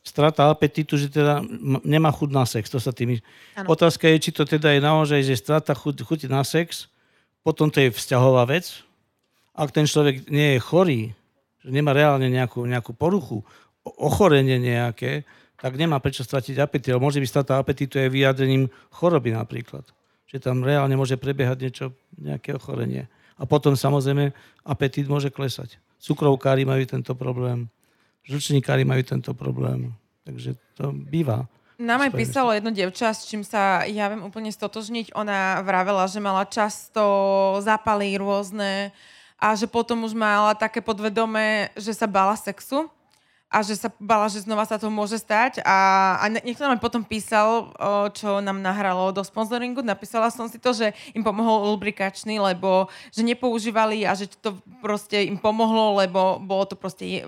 Strata apetitu, že teda nemá chuť na sex. To sa tými... Otázka je, či to teda je naozaj, že strata chuť, chuť na sex, potom to je vzťahová vec, ak ten človek nie je chorý, že nemá reálne nejakú, nejakú poruchu, ochorenie nejaké, tak nemá prečo stratiť apetit. Ale môže byť strata apetitu aj vyjadrením choroby napríklad. Že tam reálne môže prebiehať niečo, nejaké ochorenie. A potom samozrejme apetit môže klesať. Cukrovkári majú tento problém, žlčníkári majú tento problém. Takže to býva. Nám aj písalo jedno devča, s čím sa ja viem úplne stotožniť. Ona vravela, že mala často zápaly rôzne, a že potom už mala také podvedomé, že sa bala sexu a že sa bala, že znova sa to môže stať. A, a niekto nám potom písal, čo nám nahralo do sponsoringu, napísala som si to, že im pomohol lubrikačný, lebo že nepoužívali a že to proste im pomohlo, lebo bolo to proste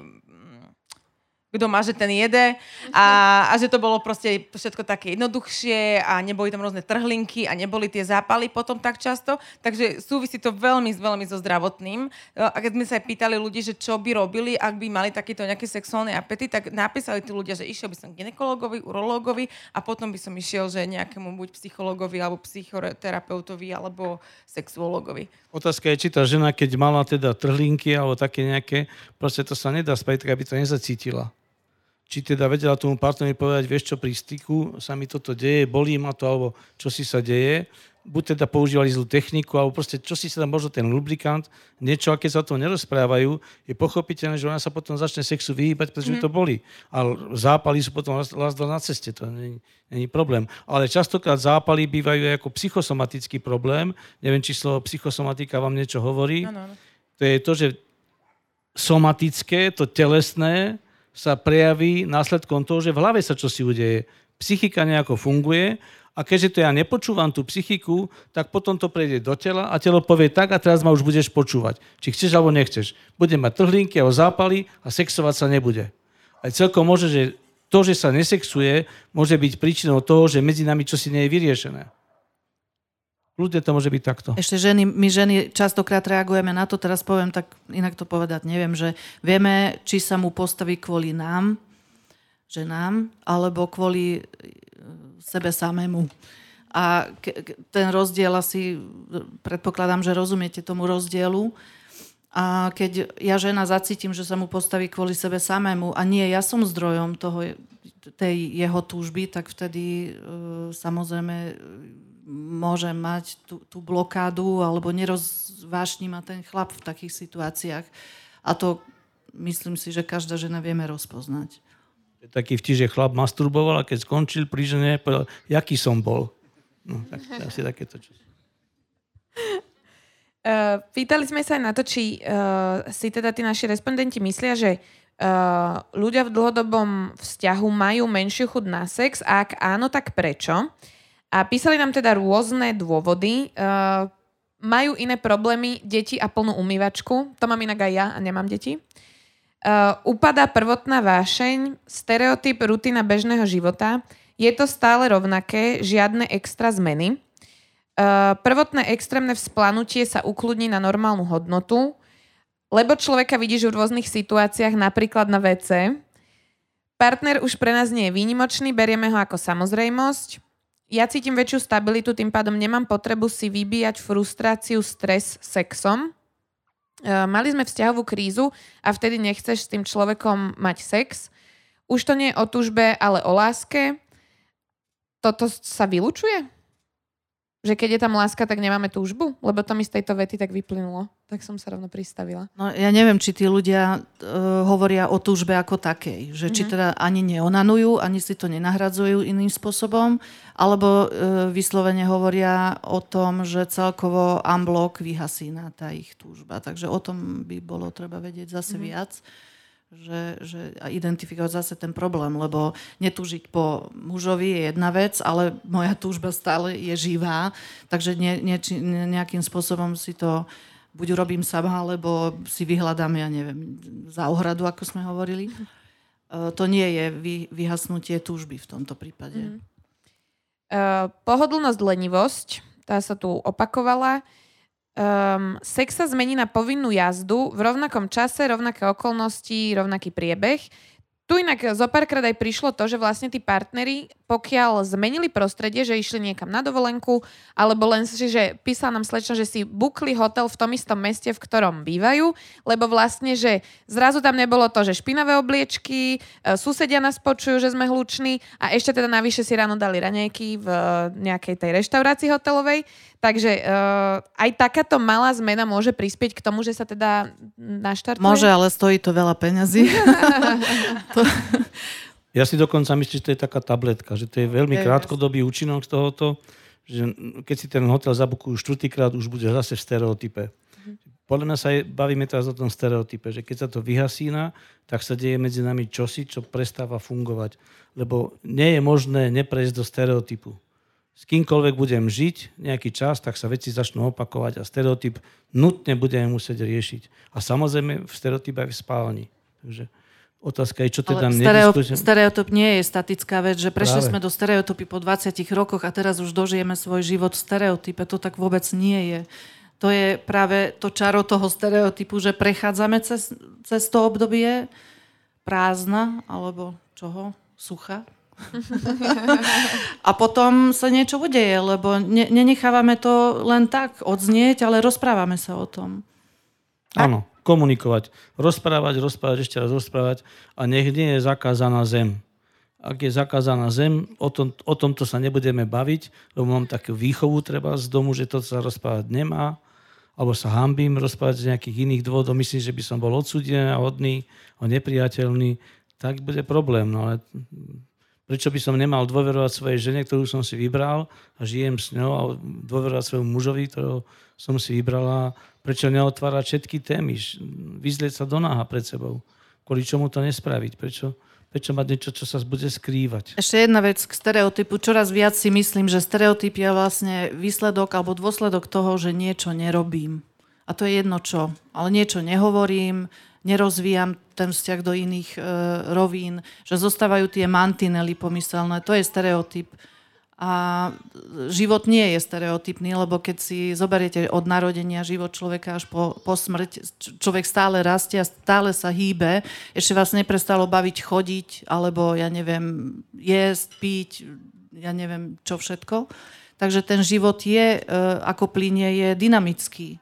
kto má, že ten jede a, a že to bolo proste všetko také jednoduchšie a neboli tam rôzne trhlinky a neboli tie zápaly potom tak často, takže súvisí to veľmi, veľmi so zdravotným. A keď sme sa aj pýtali ľudí, že čo by robili, ak by mali takýto nejaký sexuálny apetit, tak napísali tí ľudia, že išiel by som k ginekologovi, urológovi a potom by som išiel, že nejakému buď psychologovi alebo psychoterapeutovi alebo sexuologovi. Otázka je, či tá žena, keď mala teda trhlinky alebo také nejaké, proste to sa nedá tak aby to nezacítila či teda vedela tomu partnerovi povedať, vieš čo, pri styku sa mi toto deje, bolí ma to, alebo čo si sa deje. Buď teda používali zlú techniku, alebo proste čo si sa tam možno ten lubrikant, niečo, aké sa o tom nerozprávajú, je pochopiteľné, že ona sa potom začne sexu vyhýbať, pretože mm. to boli. A zápaly sú potom lasdva na ceste, to není, není problém. Ale častokrát zápaly bývajú aj ako psychosomatický problém. Neviem, či slovo psychosomatika vám niečo hovorí. Ano. To je to, že somatické, to telesné, sa prejaví následkom toho, že v hlave sa čosi udeje. Psychika nejako funguje a keďže to ja nepočúvam tú psychiku, tak potom to prejde do tela a telo povie tak a teraz ma už budeš počúvať. Či chceš alebo nechceš. Bude mať trhlinky alebo zápaly a sexovať sa nebude. Aj celkom môže, že to, že sa nesexuje, môže byť príčinou toho, že medzi nami čosi nie je vyriešené. Ľudia to môže byť takto. Ešte ženy, my ženy častokrát reagujeme na to, teraz poviem tak, inak to povedať neviem, že vieme, či sa mu postaví kvôli nám, ženám, alebo kvôli e, sebe samému. A ten rozdiel asi, predpokladám, že rozumiete tomu rozdielu. A keď ja žena zacítim, že sa mu postaví kvôli sebe samému a nie ja som zdrojom toho, tej jeho túžby, tak vtedy e, samozrejme môže mať tú, tú blokádu alebo nerozvášni ma ten chlap v takých situáciách. A to myslím si, že každá žena vieme rozpoznať. Je taký vtip, že chlap masturboval a keď skončil pri žene, povedal, jaký som bol. No, tak asi takéto čo. Uh, pýtali sme sa aj na to, či uh, si teda tí naši respondenti myslia, že uh, ľudia v dlhodobom vzťahu majú menšiu chud na sex a ak áno, tak prečo? A písali nám teda rôzne dôvody. Uh, majú iné problémy, deti a plnú umývačku. To mám inak aj ja a nemám deti. Uh, upadá prvotná vášeň, stereotyp, rutina bežného života. Je to stále rovnaké, žiadne extra zmeny. Uh, prvotné extrémne vzplanutie sa ukludní na normálnu hodnotu. lebo človeka vidíš v rôznych situáciách, napríklad na WC. Partner už pre nás nie je výnimočný, berieme ho ako samozrejmosť. Ja cítim väčšiu stabilitu, tým pádom nemám potrebu si vybíjať frustráciu, stres sexom. E, mali sme vzťahovú krízu a vtedy nechceš s tým človekom mať sex. Už to nie je o tužbe, ale o láske. Toto sa vylučuje? Že keď je tam láska, tak nemáme túžbu? Lebo to mi z tejto vety tak vyplynulo. Tak som sa rovno pristavila. No, ja neviem, či tí ľudia uh, hovoria o túžbe ako takej. Že mm-hmm. či mhm. teda ani neonanujú, ani si to nenahradzujú iným spôsobom, alebo uh, vyslovene hovoria o tom, že celkovo unblock vyhasína tá ich túžba. Takže o tom by bolo treba vedieť zase mm-hmm. viac že, že a identifikovať zase ten problém, lebo netúžiť po mužovi je jedna vec, ale moja túžba stále je živá, takže ne, ne, nejakým spôsobom si to buď urobím sama, alebo si vyhľadám, ja neviem, za ohradu, ako sme hovorili. E, to nie je vy, vyhasnutie túžby v tomto prípade. Mm. Uh, pohodlnosť, lenivosť, tá sa tu opakovala. Um, sex sa zmení na povinnú jazdu v rovnakom čase, rovnaké okolnosti, rovnaký priebeh. Tu inak zo párkrát aj prišlo to, že vlastne tí partneri, pokiaľ zmenili prostredie, že išli niekam na dovolenku, alebo len si, že písala nám slečna, že si bukli hotel v tom istom meste, v ktorom bývajú, lebo vlastne, že zrazu tam nebolo to, že špinavé obliečky, e, susedia nás počujú, že sme hluční a ešte teda navyše si ráno dali raňajky v nejakej tej reštaurácii hotelovej. Takže uh, aj takáto malá zmena môže prispieť k tomu, že sa teda naštartuje? Môže, ale stojí to veľa peňazí. to... Ja si dokonca myslím, že to je taká tabletka, že to je veľmi krátkodobý účinok z tohoto, že keď si ten hotel zabukujú štvrtýkrát, už bude zase v stereotype. Mhm. Podľa mňa sa je, bavíme teraz o tom stereotype, že keď sa to vyhasína, tak sa deje medzi nami čosi, čo prestáva fungovať. Lebo nie je možné neprejsť do stereotypu s kýmkoľvek budem žiť nejaký čas, tak sa veci začnú opakovať a stereotyp nutne budeme musieť riešiť. A samozrejme v stereotype aj v spálni. Takže otázka je, čo teda stereo, Stereotyp nie je statická vec, že prešli Práve. sme do stereotypy po 20 rokoch a teraz už dožijeme svoj život v stereotype. To tak vôbec nie je. To je práve to čaro toho stereotypu, že prechádzame cez, cez to obdobie prázdna alebo čoho? Sucha? A potom sa niečo udeje, lebo ne, nenechávame to len tak odznieť, ale rozprávame sa o tom. Áno, komunikovať. Rozprávať, rozprávať, ešte raz rozprávať a nech nie je zakázaná zem. Ak je zakázaná zem, o, tom, o tomto sa nebudeme baviť, lebo mám takú výchovu treba z domu, že to sa rozprávať nemá, alebo sa hambím rozprávať z nejakých iných dôvodov, myslím, že by som bol odsudený a hodný, a nepriateľný, tak bude problém. No ale Prečo by som nemal dôverovať svojej žene, ktorú som si vybral a žijem s ňou a dôverovať svojmu mužovi, ktorého som si vybrala. Prečo neotvárať všetky témy, vyzlieť sa do náha pred sebou. Kvôli čomu to nespraviť? Prečo, prečo mať niečo, čo sa bude skrývať? Ešte jedna vec k stereotypu. Čoraz viac si myslím, že stereotyp je vlastne výsledok alebo dôsledok toho, že niečo nerobím. A to je jedno čo. Ale niečo nehovorím, nerozvíjam ten vzťah do iných e, rovín, že zostávajú tie mantinely pomyselné. To je stereotyp. A život nie je stereotypný, lebo keď si zoberiete od narodenia život človeka až po, po smrť, človek stále rastie a stále sa hýbe, ešte vás neprestalo baviť chodiť, alebo ja neviem, jesť, piť, ja neviem čo všetko. Takže ten život je, e, ako plinie, je dynamický.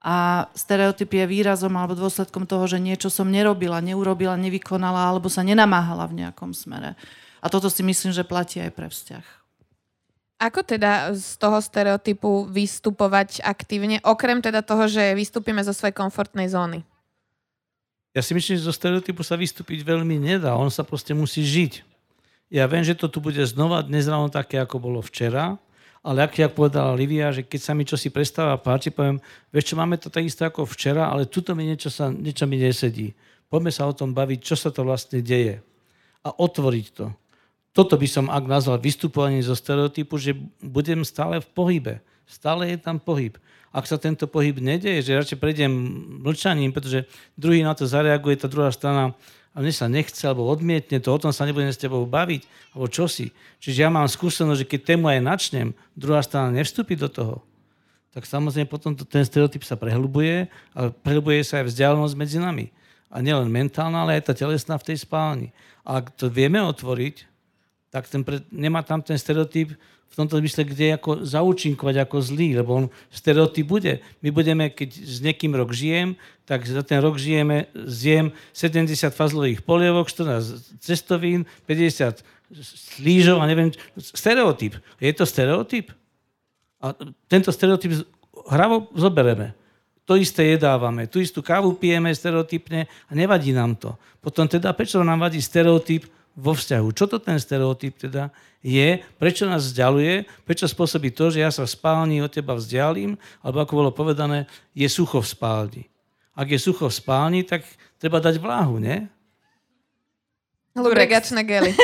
A stereotyp je výrazom alebo dôsledkom toho, že niečo som nerobila, neurobila, nevykonala alebo sa nenamáhala v nejakom smere. A toto si myslím, že platí aj pre vzťah. Ako teda z toho stereotypu vystupovať aktívne, okrem teda toho, že vystúpime zo svojej komfortnej zóny? Ja si myslím, že zo stereotypu sa vystúpiť veľmi nedá. On sa proste musí žiť. Ja viem, že to tu bude znova dnes ráno také, ako bolo včera, ale ak, jak povedala Livia, že keď sa mi čosi prestáva páči, poviem, vieš čo, máme to takisto ako včera, ale tuto mi niečo, sa, niečo mi nesedí. Poďme sa o tom baviť, čo sa to vlastne deje. A otvoriť to. Toto by som ak nazval vystupovanie zo stereotypu, že budem stále v pohybe. Stále je tam pohyb. Ak sa tento pohyb nedeje, že radšej prejdem mlčaním, pretože druhý na to zareaguje, tá druhá strana a mne sa nechce, alebo odmietne to, o tom sa nebudem s tebou baviť, alebo čo si. Čiže ja mám skúsenosť, že keď tému aj načnem, druhá strana nevstúpi do toho. tak samozrejme potom to, ten stereotyp sa prehlbuje a prehlbuje sa aj vzdialenosť medzi nami. A nielen mentálna, ale aj tá telesná v tej spálni. A ak to vieme otvoriť, tak ten pre, nemá tam ten stereotyp v tomto zmysle, kde ako zaučinkovať ako zlý, lebo on stereotyp bude. My budeme, keď s niekým rok žijem, tak za ten rok žijeme, zjem 70 fazlových polievok, 14 cestovín, 50 slížov a neviem, stereotyp. Je to stereotyp? A tento stereotyp hravo zobereme. To isté jedávame, tú istú kávu pijeme stereotypne a nevadí nám to. Potom teda, prečo nám vadí stereotyp vo vzťahu? Čo to ten stereotyp teda je? Prečo nás vzdialuje? Prečo spôsobí to, že ja sa v spálni od teba vzdialím? Alebo ako bolo povedané, je sucho v spálni. Ak je sucho v spálni, tak treba dať vláhu, nie? Lubrigačné gely.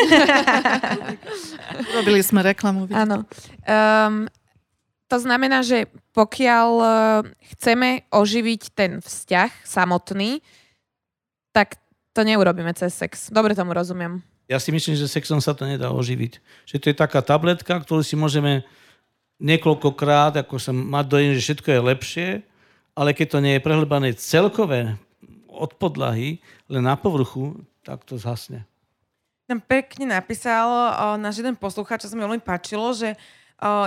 Robili sme reklamu. Áno. Um, to znamená, že pokiaľ e, chceme oživiť ten vzťah samotný, tak to neurobíme cez sex. Dobre tomu rozumiem. Ja si myslím, že sexom sa to nedá oživiť. Že to je taká tabletka, ktorú si môžeme niekoľkokrát, ako sa mať dojem, že všetko je lepšie, ale keď to nie je prehlbané celkové od podlahy, len na povrchu, tak to zhasne. Tam pekne napísal o, náš jeden poslucháč, čo sa mi veľmi páčilo, že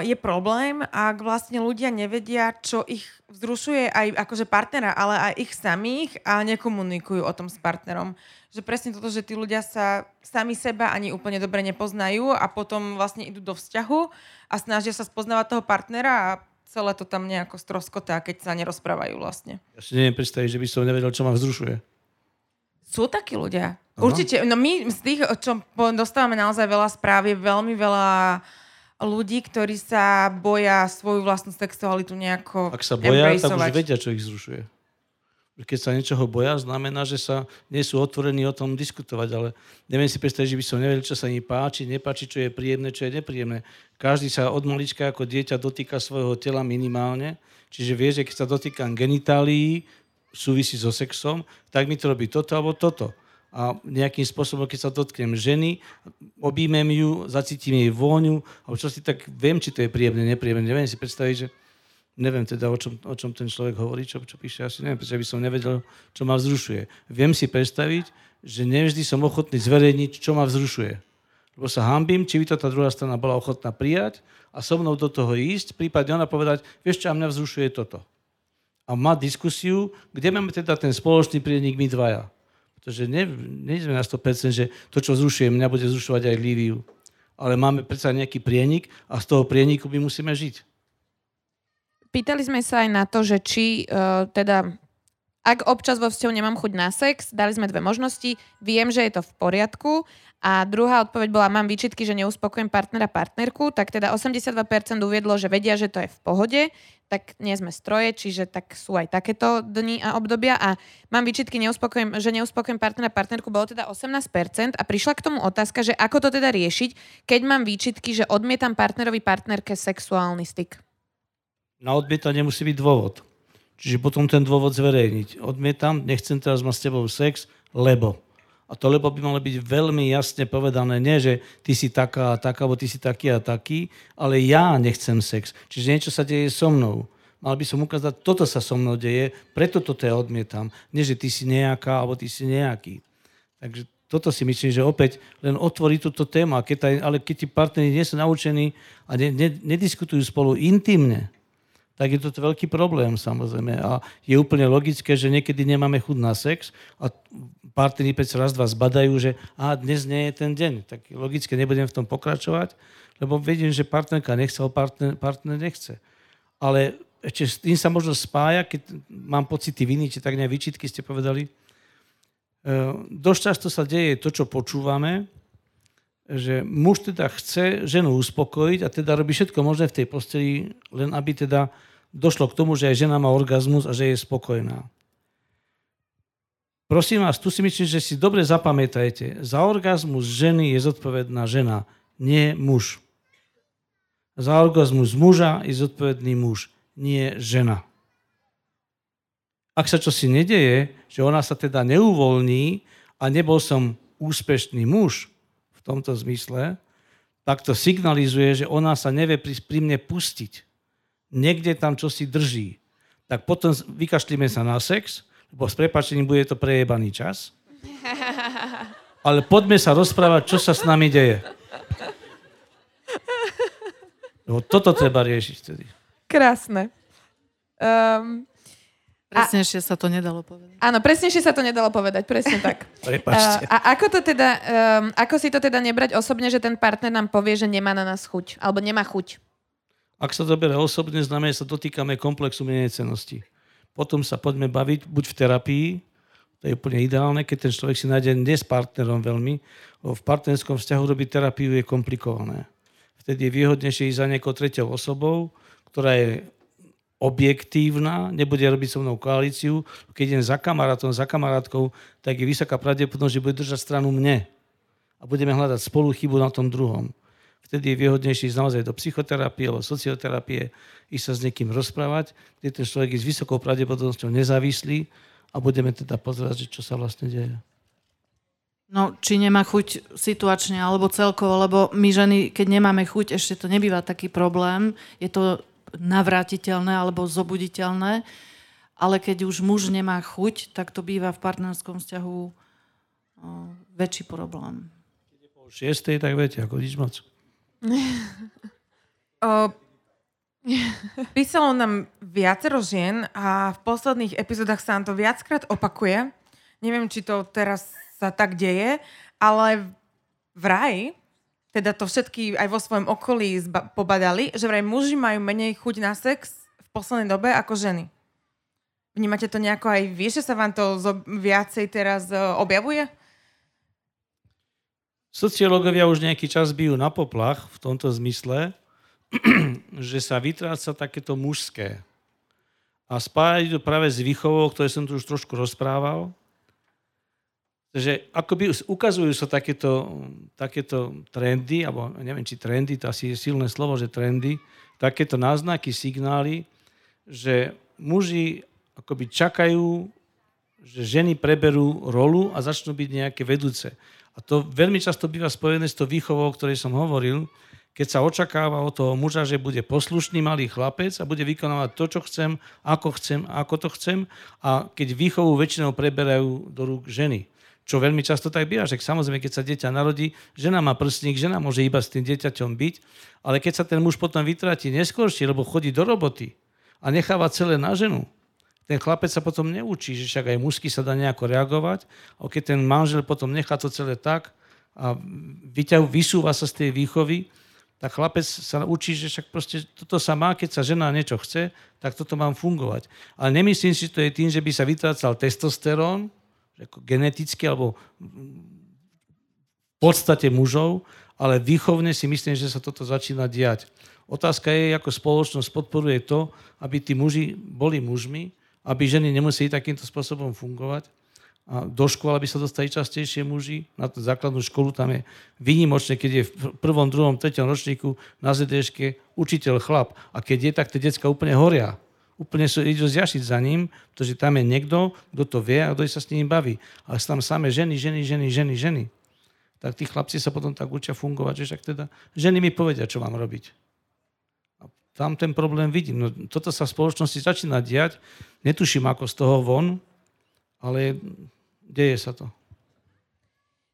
je problém, ak vlastne ľudia nevedia, čo ich vzrušuje aj akože partnera, ale aj ich samých a nekomunikujú o tom s partnerom. Že presne toto, že tí ľudia sa sami seba ani úplne dobre nepoznajú a potom vlastne idú do vzťahu a snažia sa spoznávať toho partnera a celé to tam nejako stroskotá, keď sa nerozprávajú vlastne. Ja si neviem predstaviť, že by som nevedel, čo ma vzrušuje. Sú takí ľudia. Aha. Určite. No my z tých, čo dostávame naozaj veľa správ, je veľmi veľa ľudí, ktorí sa boja svoju vlastnú sexualitu nejako Ak sa boja, tak už vedia, čo ich zrušuje. Keď sa niečoho boja, znamená, že sa nie sú otvorení o tom diskutovať, ale neviem si predstaviť, že by som nevedel, čo sa im páči, nepáči, čo je príjemné, čo je nepríjemné. Každý sa od malička ako dieťa dotýka svojho tela minimálne, čiže vie, že keď sa dotýkam genitálií, súvisí so sexom, tak mi to robí toto alebo toto a nejakým spôsobom, keď sa dotknem ženy, objímem ju, zacítim jej vôňu, alebo čo si tak viem, či to je príjemné, nepríjemné. Neviem si predstaviť, že neviem teda, o čom, o čom ten človek hovorí, čo, čo píše, asi neviem, pretože by som nevedel, čo ma vzrušuje. Viem si predstaviť, že nevždy som ochotný zverejniť, čo ma vzrušuje. Lebo sa hambím, či by to tá druhá strana bola ochotná prijať a so mnou do toho ísť, prípadne ona povedať, vieš čo, a mňa vzrušuje toto. A mať diskusiu, kde máme teda ten spoločný prienik my dvaja pretože nie sme na 100%, že to, čo zrušujem, mňa bude zrušovať aj Líviu. Ale máme predsa nejaký prienik a z toho prieniku my musíme žiť. Pýtali sme sa aj na to, že či uh, teda ak občas vo vzťahu nemám chuť na sex, dali sme dve možnosti. Viem, že je to v poriadku. A druhá odpoveď bola, mám výčitky, že neuspokojem partnera, partnerku. Tak teda 82% uviedlo, že vedia, že to je v pohode tak nie sme stroje, čiže tak sú aj takéto dni a obdobia a mám výčitky, neuspokojem, že neuspokojem partnera, partnerku, bolo teda 18% a prišla k tomu otázka, že ako to teda riešiť, keď mám výčitky, že odmietam partnerovi, partnerke sexuálny styk. Na odmietanie musí byť dôvod. Čiže potom ten dôvod zverejniť. Odmietam, nechcem teraz mať s tebou sex, lebo. A to lebo by malo byť veľmi jasne povedané, nie, že ty si taká a taká, alebo ty si taký a taký, ale ja nechcem sex. Čiže niečo sa deje so mnou. Mal by som ukázať, toto sa so mnou deje, preto toto ja odmietam. Nie, že ty si nejaká, alebo ty si nejaký. Takže toto si myslím, že opäť len otvorí túto tému. Keď taj, ale keď tí partneri nie sú naučení a ne, ne, nediskutujú spolu intimne, tak je to veľký problém samozrejme. A je úplne logické, že niekedy nemáme chud na sex a partneri päť raz, dva zbadajú, že a dnes nie je ten deň. Tak logicky nebudem v tom pokračovať, lebo vedím, že partnerka nechce, ale partner, partner nechce. Ale ešte s tým sa možno spája, keď mám pocity viny, či tak nejak vyčitky ste povedali. E, dosť často sa deje to, čo počúvame, že muž teda chce ženu uspokojiť a teda robí všetko možné v tej posteli, len aby teda došlo k tomu, že aj žena má orgazmus a že je spokojná. Prosím vás, tu si myslím, že si dobre zapamätajte. Za orgazmus ženy je zodpovedná žena, nie muž. Za orgazmus muža je zodpovedný muž, nie žena. Ak sa čo si nedeje, že ona sa teda neuvoľní a nebol som úspešný muž v tomto zmysle, tak to signalizuje, že ona sa nevie pri, mne pustiť niekde tam čo si drží, tak potom vykašlíme sa na sex, lebo s prepačením bude to prejebaný čas. Ale poďme sa rozprávať, čo sa s nami deje. Lebo toto treba riešiť vtedy. Krásne. Um, Presnejšie sa to nedalo povedať. áno, presnejšie sa to nedalo povedať, presne tak. Prepačte. Uh, a ako to teda, um, ako si to teda nebrať osobne, že ten partner nám povie, že nemá na nás chuť, alebo nemá chuť? Ak sa to bere osobne, znamená, že sa dotýkame komplexu menejcenosti. Potom sa poďme baviť buď v terapii, to je úplne ideálne, keď ten človek si nájde nie s partnerom veľmi, v partnerskom vzťahu robiť terapiu je komplikované. Vtedy je výhodnejšie ísť za nejakou treťou osobou, ktorá je objektívna, nebude robiť so mnou koalíciu. Keď idem za kamarátom, za kamarátkou, tak je vysoká pravdepodobnosť, že bude držať stranu mne. A budeme hľadať spolu chybu na tom druhom. Vtedy je výhodnejšie ísť naozaj do psychoterapie alebo socioterapie, ísť sa s niekým rozprávať, kde ten človek je s vysokou pravdepodobnosťou nezávislý a budeme teda pozerať, čo sa vlastne deje. No, či nemá chuť situačne alebo celkovo, lebo my ženy, keď nemáme chuť, ešte to nebýva taký problém. Je to navrátiteľné alebo zobuditeľné, ale keď už muž nemá chuť, tak to býva v partnerskom vzťahu väčší problém. Po šiestej, tak viete, ako nič moc. Písalo nám viacero žien a v posledných epizódach sa nám to viackrát opakuje. Neviem, či to teraz sa tak deje, ale vraj teda to všetky aj vo svojom okolí zba- pobadali, že vraj muži majú menej chuť na sex v poslednej dobe ako ženy. Vnímate to nejako aj vy, že sa vám to zo- viacej teraz uh, objavuje? Sociológovia už nejaký čas bijú na poplach v tomto zmysle, že sa vytráca takéto mužské. A spájajú to práve s výchovou, ktoré som tu už trošku rozprával, Takže akoby ukazujú sa takéto, takéto trendy, alebo neviem, či trendy, to asi je silné slovo, že trendy, takéto náznaky, signály, že muži akoby čakajú, že ženy preberú rolu a začnú byť nejaké vedúce. A to veľmi často býva spojené s tou výchovou, o ktorej som hovoril, keď sa očakáva od toho muža, že bude poslušný malý chlapec a bude vykonávať to, čo chcem, ako chcem, ako to chcem a keď výchovu väčšinou preberajú do rúk ženy. Čo veľmi často tak býva, že samozrejme, keď sa dieťa narodí, žena má prstník, žena môže iba s tým dieťaťom byť, ale keď sa ten muž potom vytratí neskôršie, lebo chodí do roboty a necháva celé na ženu, ten chlapec sa potom neučí, že však aj mužsky sa dá nejako reagovať, a keď ten manžel potom nechá to celé tak a vyťahu, vysúva sa z tej výchovy, tak chlapec sa učí, že však proste toto sa má, keď sa žena niečo chce, tak toto mám fungovať. Ale nemyslím si, že to je tým, že by sa vytrácal testosterón, geneticky alebo v podstate mužov, ale výchovne si myslím, že sa toto začína diať. Otázka je, ako spoločnosť podporuje to, aby tí muži boli mužmi, aby ženy nemuseli takýmto spôsobom fungovať. A do školy by sa dostali častejšie muži. Na tú základnú školu tam je výnimočné, keď je v prvom, druhom, treťom ročníku na ZDŠke učiteľ chlap. A keď je, tak tie decka úplne horia úplne sú, idú zjašiť za ním, pretože tam je niekto, kto to vie a kto sa s ním baví. Ale sú tam samé ženy, ženy, ženy, ženy, ženy. Tak tí chlapci sa potom tak učia fungovať, že však teda ženy mi povedia, čo mám robiť. Tam ten problém vidím. No, toto sa v spoločnosti začína diať. Netuším, ako z toho von, ale deje sa to.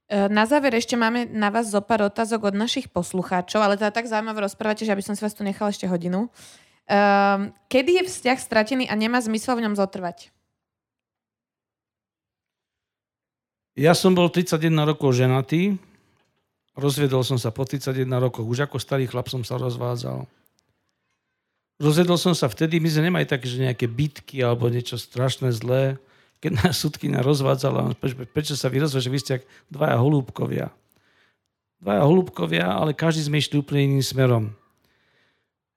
E, na záver ešte máme na vás zo pár otázok od našich poslucháčov, ale teda tak zaujímavé rozprávate, že aby som si vás tu nechala ešte hodinu. Um, kedy je vzťah stratený a nemá zmysel v ňom zotrvať? Ja som bol 31 rokov ženatý, rozvedol som sa po 31 rokoch, už ako starý chlap som sa rozvádzal. Rozvedol som sa vtedy, my sme nemali také, že nejaké bitky alebo niečo strašné zlé. Keď nás súdkynia rozvádzala, prečo sa vy rozvedol, že vy ste dvaja holúbkovia. Dvaja holúbkovia, ale každý sme išli úplne iným smerom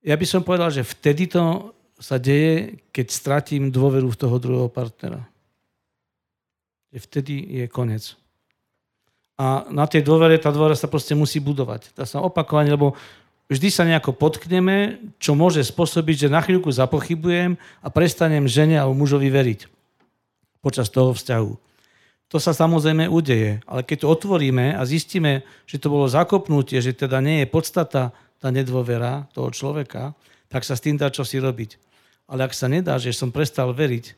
ja by som povedal, že vtedy to sa deje, keď stratím dôveru v toho druhého partnera. Že vtedy je koniec. A na tej dôvere, tá dôvera sa proste musí budovať. Tá sa opakovane, lebo vždy sa nejako potkneme, čo môže spôsobiť, že na chvíľku zapochybujem a prestanem žene alebo mužovi veriť počas toho vzťahu. To sa samozrejme udeje, ale keď to otvoríme a zistíme, že to bolo zakopnutie, že teda nie je podstata tá nedôvera toho človeka, tak sa s tým dá čosi robiť. Ale ak sa nedá, že som prestal veriť,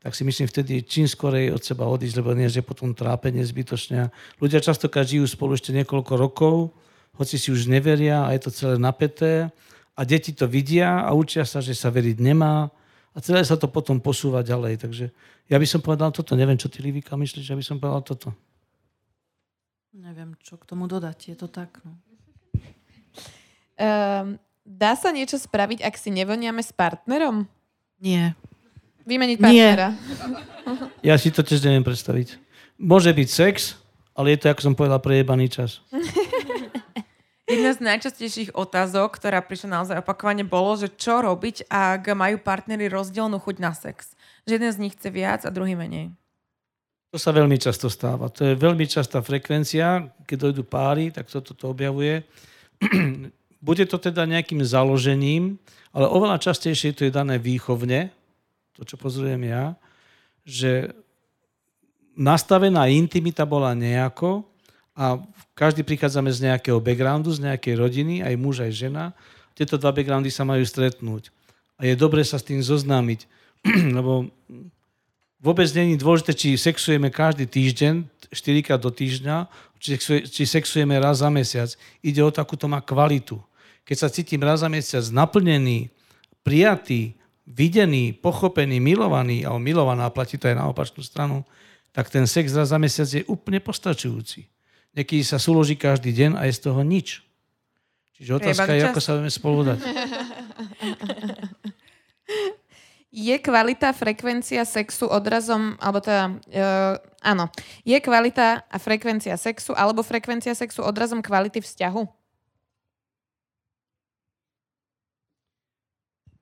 tak si myslím vtedy čím skorej od seba odísť, lebo nie, že potom trápenie zbytočne. Ľudia častokrát žijú spolu ešte niekoľko rokov, hoci si už neveria a je to celé napäté a deti to vidia a učia sa, že sa veriť nemá a celé sa to potom posúva ďalej. Takže ja by som povedal toto. Neviem, čo ty, Livika, myslíš, že by som povedal toto. Neviem, čo k tomu dodať. Je to tak, no. Um, dá sa niečo spraviť, ak si nevoniame s partnerom? Nie. Vymeniť partnera. Ja si to tiež neviem predstaviť. Môže byť sex, ale je to, ako som povedal, prejebaný čas. Jedna z najčastejších otázok, ktorá prišla naozaj opakovane, bolo, že čo robiť, ak majú partnery rozdielnú chuť na sex. Že jeden z nich chce viac a druhý menej. To sa veľmi často stáva. To je veľmi častá frekvencia. Keď dojdú páry, tak sa to objavuje. Bude to teda nejakým založením, ale oveľa častejšie to je dané výchovne, to, čo pozorujem ja, že nastavená intimita bola nejako a každý prichádzame z nejakého backgroundu, z nejakej rodiny, aj muž, aj žena. Tieto dva backgroundy sa majú stretnúť. A je dobre sa s tým zoznámiť, lebo vôbec není dôležité, či sexujeme každý týždeň, 4 krát do týždňa, či, sexujeme raz za mesiac. Ide o to, akú to má kvalitu. Keď sa cítim raz za mesiac naplnený, prijatý, videný, pochopený, milovaný, a milovaná platí to aj na opačnú stranu, tak ten sex raz za mesiac je úplne postačujúci. Niekedy sa súloží každý deň a je z toho nič. Čiže otázka je, ako sa vieme spolu dať. Je kvalita frekvencia sexu odrazom, alebo teda, uh, áno, je kvalita a frekvencia sexu alebo frekvencia sexu odrazom kvality vzťahu?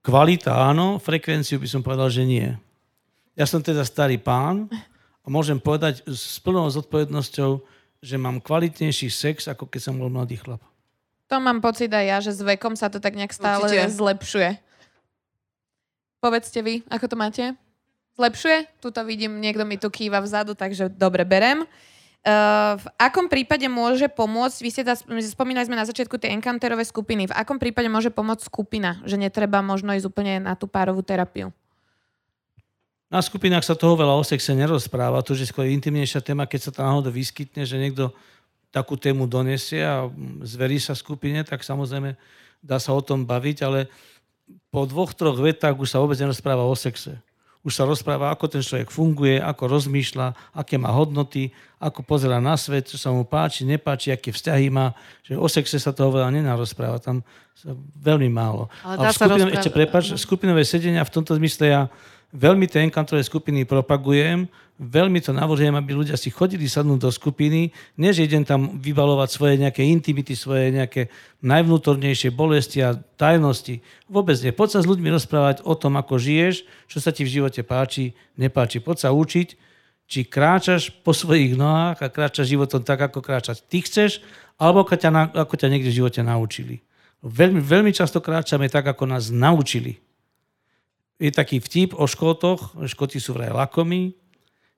Kvalita áno, frekvenciu by som povedal, že nie. Ja som teda starý pán a môžem povedať s plnou zodpovednosťou, že mám kvalitnejší sex, ako keď som bol mladý chlap. To mám pocit aj ja, že s vekom sa to tak nejak stále Určite. zlepšuje. Povedzte vy, ako to máte? Zlepšuje? Tuto vidím, niekto mi tu kýva vzadu, takže dobre, berem. Uh, v akom prípade môže pomôcť, vy ste spomínali sme na začiatku tie enkanterové skupiny, v akom prípade môže pomôcť skupina, že netreba možno ísť úplne na tú párovú terapiu? Na skupinách sa toho veľa o sexe nerozpráva, to je skôr intimnejšia téma, keď sa tam náhodou vyskytne, že niekto takú tému donesie a zverí sa skupine, tak samozrejme dá sa o tom baviť, ale po dvoch, troch vetách už sa vôbec nerozpráva o sexe už sa rozpráva, ako ten človek funguje, ako rozmýšľa, aké má hodnoty, ako pozera na svet, čo sa mu páči, nepáči, aké vzťahy má. Že o sexe sa toho veľa nenarozpráva, tam sa veľmi málo. Ale, Ale skupinové, ešte prepáč, skupinové sedenia v tomto zmysle ja veľmi tie enkantrové skupiny propagujem, veľmi to navrhujem, aby ľudia si chodili sadnúť do skupiny, než idem tam vybalovať svoje nejaké intimity, svoje nejaké najvnútornejšie bolesti a tajnosti. Vôbec nie. Poď sa s ľuďmi rozprávať o tom, ako žiješ, čo sa ti v živote páči, nepáči. Poď sa učiť, či kráčaš po svojich nohách a kráčaš životom tak, ako kráčať ty chceš, alebo ako ťa, ako ťa niekde v živote naučili. Veľmi, veľmi často kráčame tak, ako nás naučili. Je taký vtip o škotoch, škoti sú vraj lakomí,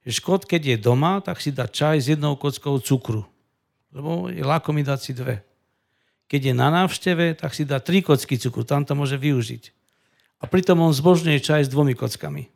Škod, keď je doma, tak si dá čaj s jednou kockou cukru. Lebo je ľahko mi dať si dve. Keď je na návšteve, tak si dá tri kocky cukru, tam to môže využiť. A pritom on zbožňuje čaj s dvomi kockami.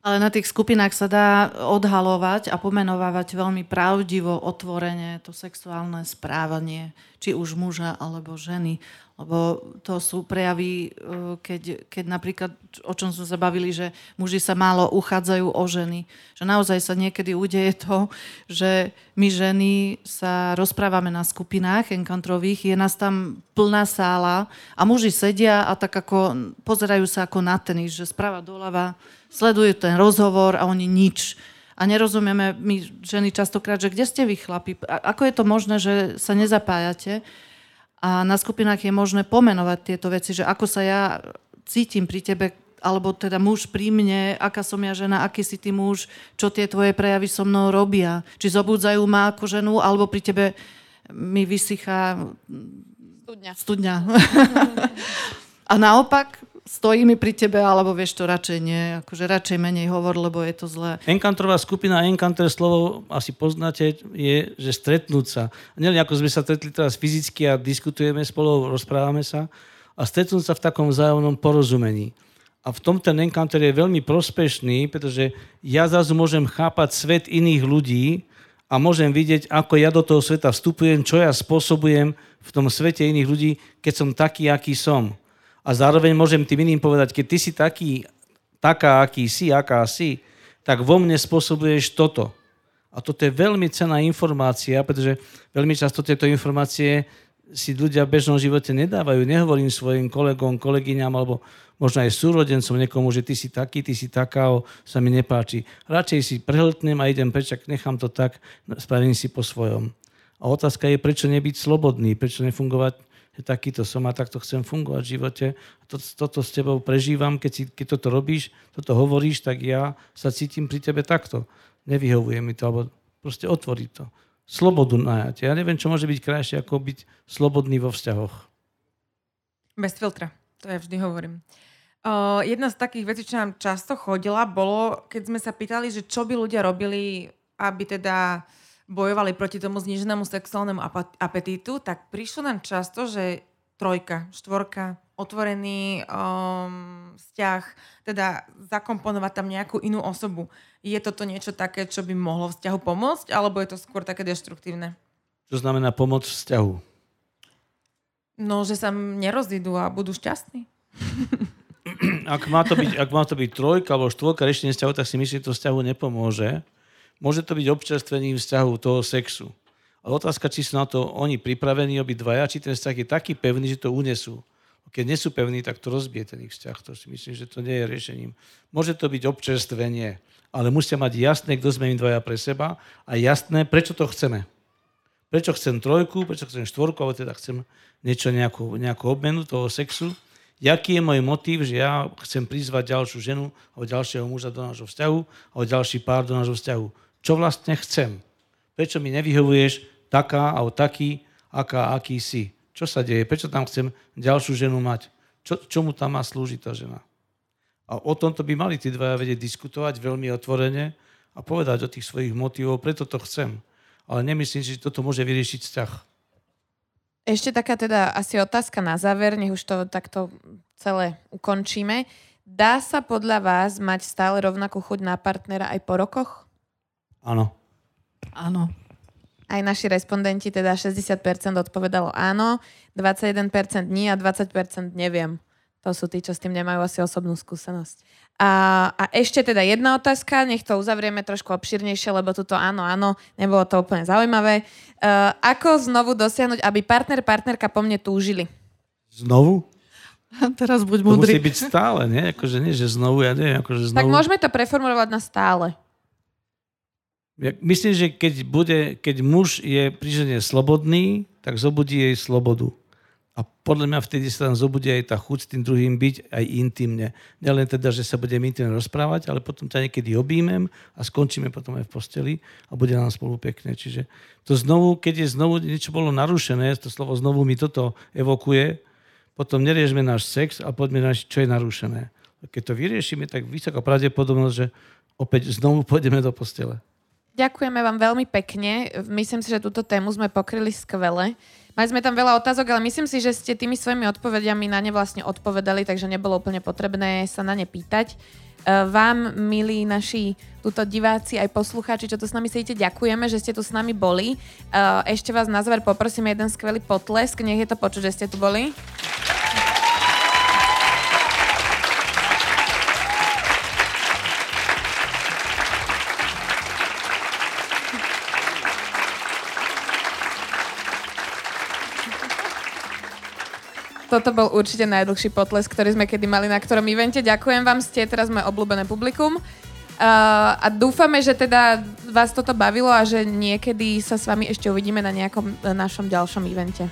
Ale na tých skupinách sa dá odhalovať a pomenovávať veľmi pravdivo, otvorene to sexuálne správanie, či už muža alebo ženy. Lebo to sú prejavy, e, keď, keď napríklad, o čom sme sa bavili, že muži sa málo uchádzajú o ženy. Že naozaj sa niekedy udeje to, že my ženy sa rozprávame na skupinách enkantrových, je nás tam plná sála a muži sedia a tak ako pozerajú sa ako na tenis, že správa doľava sledujú ten rozhovor a oni nič. A nerozumieme my ženy častokrát, že kde ste vy chlapi? Ako je to možné, že sa nezapájate? A na skupinách je možné pomenovať tieto veci, že ako sa ja cítim pri tebe, alebo teda muž pri mne, aká som ja žena, aký si ty muž, čo tie tvoje prejavy so mnou robia. Či zobudzajú ma ako ženu, alebo pri tebe mi vysychá studňa. studňa. A naopak, stojí mi pri tebe, alebo vieš to radšej nie, akože radšej menej hovor, lebo je to zlé. Enkantrová skupina, enkanter slovo asi poznáte, je, že stretnúť sa. Nielen ako sme sa stretli teraz fyzicky a diskutujeme spolu, rozprávame sa, a stretnúť sa v takom vzájomnom porozumení. A v tom ten encounter je veľmi prospešný, pretože ja zrazu môžem chápať svet iných ľudí a môžem vidieť, ako ja do toho sveta vstupujem, čo ja spôsobujem v tom svete iných ľudí, keď som taký, aký som. A zároveň môžem tým iným povedať, keď ty si taký, taká, aký si, aká si, tak vo mne spôsobuješ toto. A toto je veľmi cená informácia, pretože veľmi často tieto informácie si ľudia v bežnom živote nedávajú. Nehovorím svojim kolegom, kolegyňam alebo možno aj súrodencom niekomu, že ty si taký, ty si taká, o, sa mi nepáči. Radšej si prehltnem a idem preč, ak nechám to tak, spravím si po svojom. A otázka je, prečo nebyť slobodný, prečo nefungovať, že takýto som a takto chcem fungovať v živote. To, toto s tebou prežívam, keď, si, keď toto robíš, toto hovoríš, tak ja sa cítim pri tebe takto. Nevyhovuje mi to, alebo proste otvoriť to. Slobodu najať. Ja neviem, čo môže byť krajšie, ako byť slobodný vo vzťahoch. Bez filtra, to ja vždy hovorím. Uh, jedna z takých vecí, čo nám často chodila, bolo, keď sme sa pýtali, že čo by ľudia robili, aby teda bojovali proti tomu zniženému sexuálnemu apetítu, tak prišlo nám často, že trojka, štvorka, otvorený um, vzťah, teda zakomponovať tam nejakú inú osobu. Je toto niečo také, čo by mohlo vzťahu pomôcť, alebo je to skôr také deštruktívne? Čo znamená pomoc vzťahu? No, že sa nerozídu a budú šťastní. ak má to byť, ak má to byť trojka alebo štvorka riešenie vzťahu, tak si myslím, že to vzťahu nepomôže. Môže to byť občerstvením vzťahu toho sexu. Ale otázka, či sú na to oni pripravení obidvaja, či ten vzťah je taký pevný, že to unesú. Keď nie sú pevní, tak to rozbije ten ich vzťah. To si myslím, že to nie je riešením. Môže to byť občerstvenie, ale musia mať jasné, kto sme im dvaja pre seba a jasné, prečo to chceme. Prečo chcem trojku, prečo chcem štvorku, alebo teda chcem niečo, nejakú, nejakú obmenu toho sexu Jaký je môj motív, že ja chcem prizvať ďalšiu ženu alebo ďalšieho muža do nášho vzťahu alebo ďalší pár do nášho vzťahu. Čo vlastne chcem? Prečo mi nevyhovuješ taká alebo taký, aká, aký si? Čo sa deje? Prečo tam chcem ďalšiu ženu mať? Čo, čomu tam má slúžiť tá žena? A o tomto by mali tí dvaja vedieť diskutovať veľmi otvorene a povedať o tých svojich motivov, preto to chcem. Ale nemyslím si, že toto môže vyriešiť vzťah. Ešte taká teda asi otázka na záver, nech už to takto celé ukončíme. Dá sa podľa vás mať stále rovnakú chuť na partnera aj po rokoch? Áno. Áno. Aj naši respondenti, teda 60% odpovedalo áno, 21% nie a 20% neviem. To sú tí, čo s tým nemajú asi osobnú skúsenosť. A, a ešte teda jedna otázka, nech to uzavrieme trošku obširnejšie, lebo tuto áno, áno, nebolo to úplne zaujímavé. Uh, ako znovu dosiahnuť, aby partner, partnerka po mne túžili? Znovu? Teraz buď múdry. To musí byť stále, nie? Akože nie, že znovu, ja neviem, akože znovu. Tak môžeme to preformulovať na stále. Myslím, že keď, bude, keď muž je pri žene slobodný, tak zobudí jej slobodu. A podľa mňa vtedy sa tam zobudí aj tá chuť s tým druhým byť aj intimne. Nielen teda, že sa budeme intimne rozprávať, ale potom ťa niekedy objímem a skončíme potom aj v posteli a bude nám spolu pekne. Čiže to znovu, keď je znovu niečo bolo narušené, to slovo znovu mi toto evokuje, potom neriešme náš sex a poďme na čo je narušené. Keď to vyriešime, tak vysoká pravdepodobnosť, že opäť znovu pôjdeme do postele. Ďakujeme vám veľmi pekne. Myslím si, že túto tému sme pokryli skvele. Mali sme tam veľa otázok, ale myslím si, že ste tými svojimi odpovediami na ne vlastne odpovedali, takže nebolo úplne potrebné sa na ne pýtať. E, vám, milí naši túto diváci aj poslucháči, čo tu s nami sedíte, ďakujeme, že ste tu s nami boli. E, ešte vás na záver poprosím jeden skvelý potlesk, nech je to počuť, že ste tu boli. Toto bol určite najdlhší potles, ktorý sme kedy mali na ktorom evente. Ďakujem vám, ste teraz moje obľúbené publikum. Uh, a dúfame, že teda vás toto bavilo a že niekedy sa s vami ešte uvidíme na nejakom našom ďalšom evente.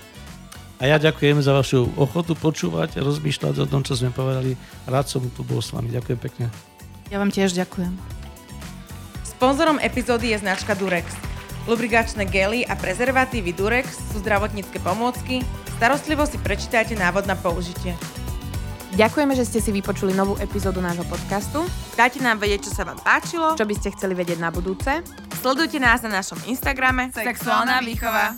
A ja ďakujem za vašu ochotu počúvať, rozmýšľať o tom, čo sme povedali. Rád som tu bol s vami. Ďakujem pekne. Ja vám tiež ďakujem. Sponzorom epizódy je značka Durex. Lubrigačné gely a prezervatívy Durex sú zdravotnícke pomôcky, Starostlivo si prečítajte návod na použitie. Ďakujeme, že ste si vypočuli novú epizódu nášho podcastu. Dajte nám vedieť, čo sa vám páčilo. Čo by ste chceli vedieť na budúce. Sledujte nás na našom Instagrame Sexuálna výchova.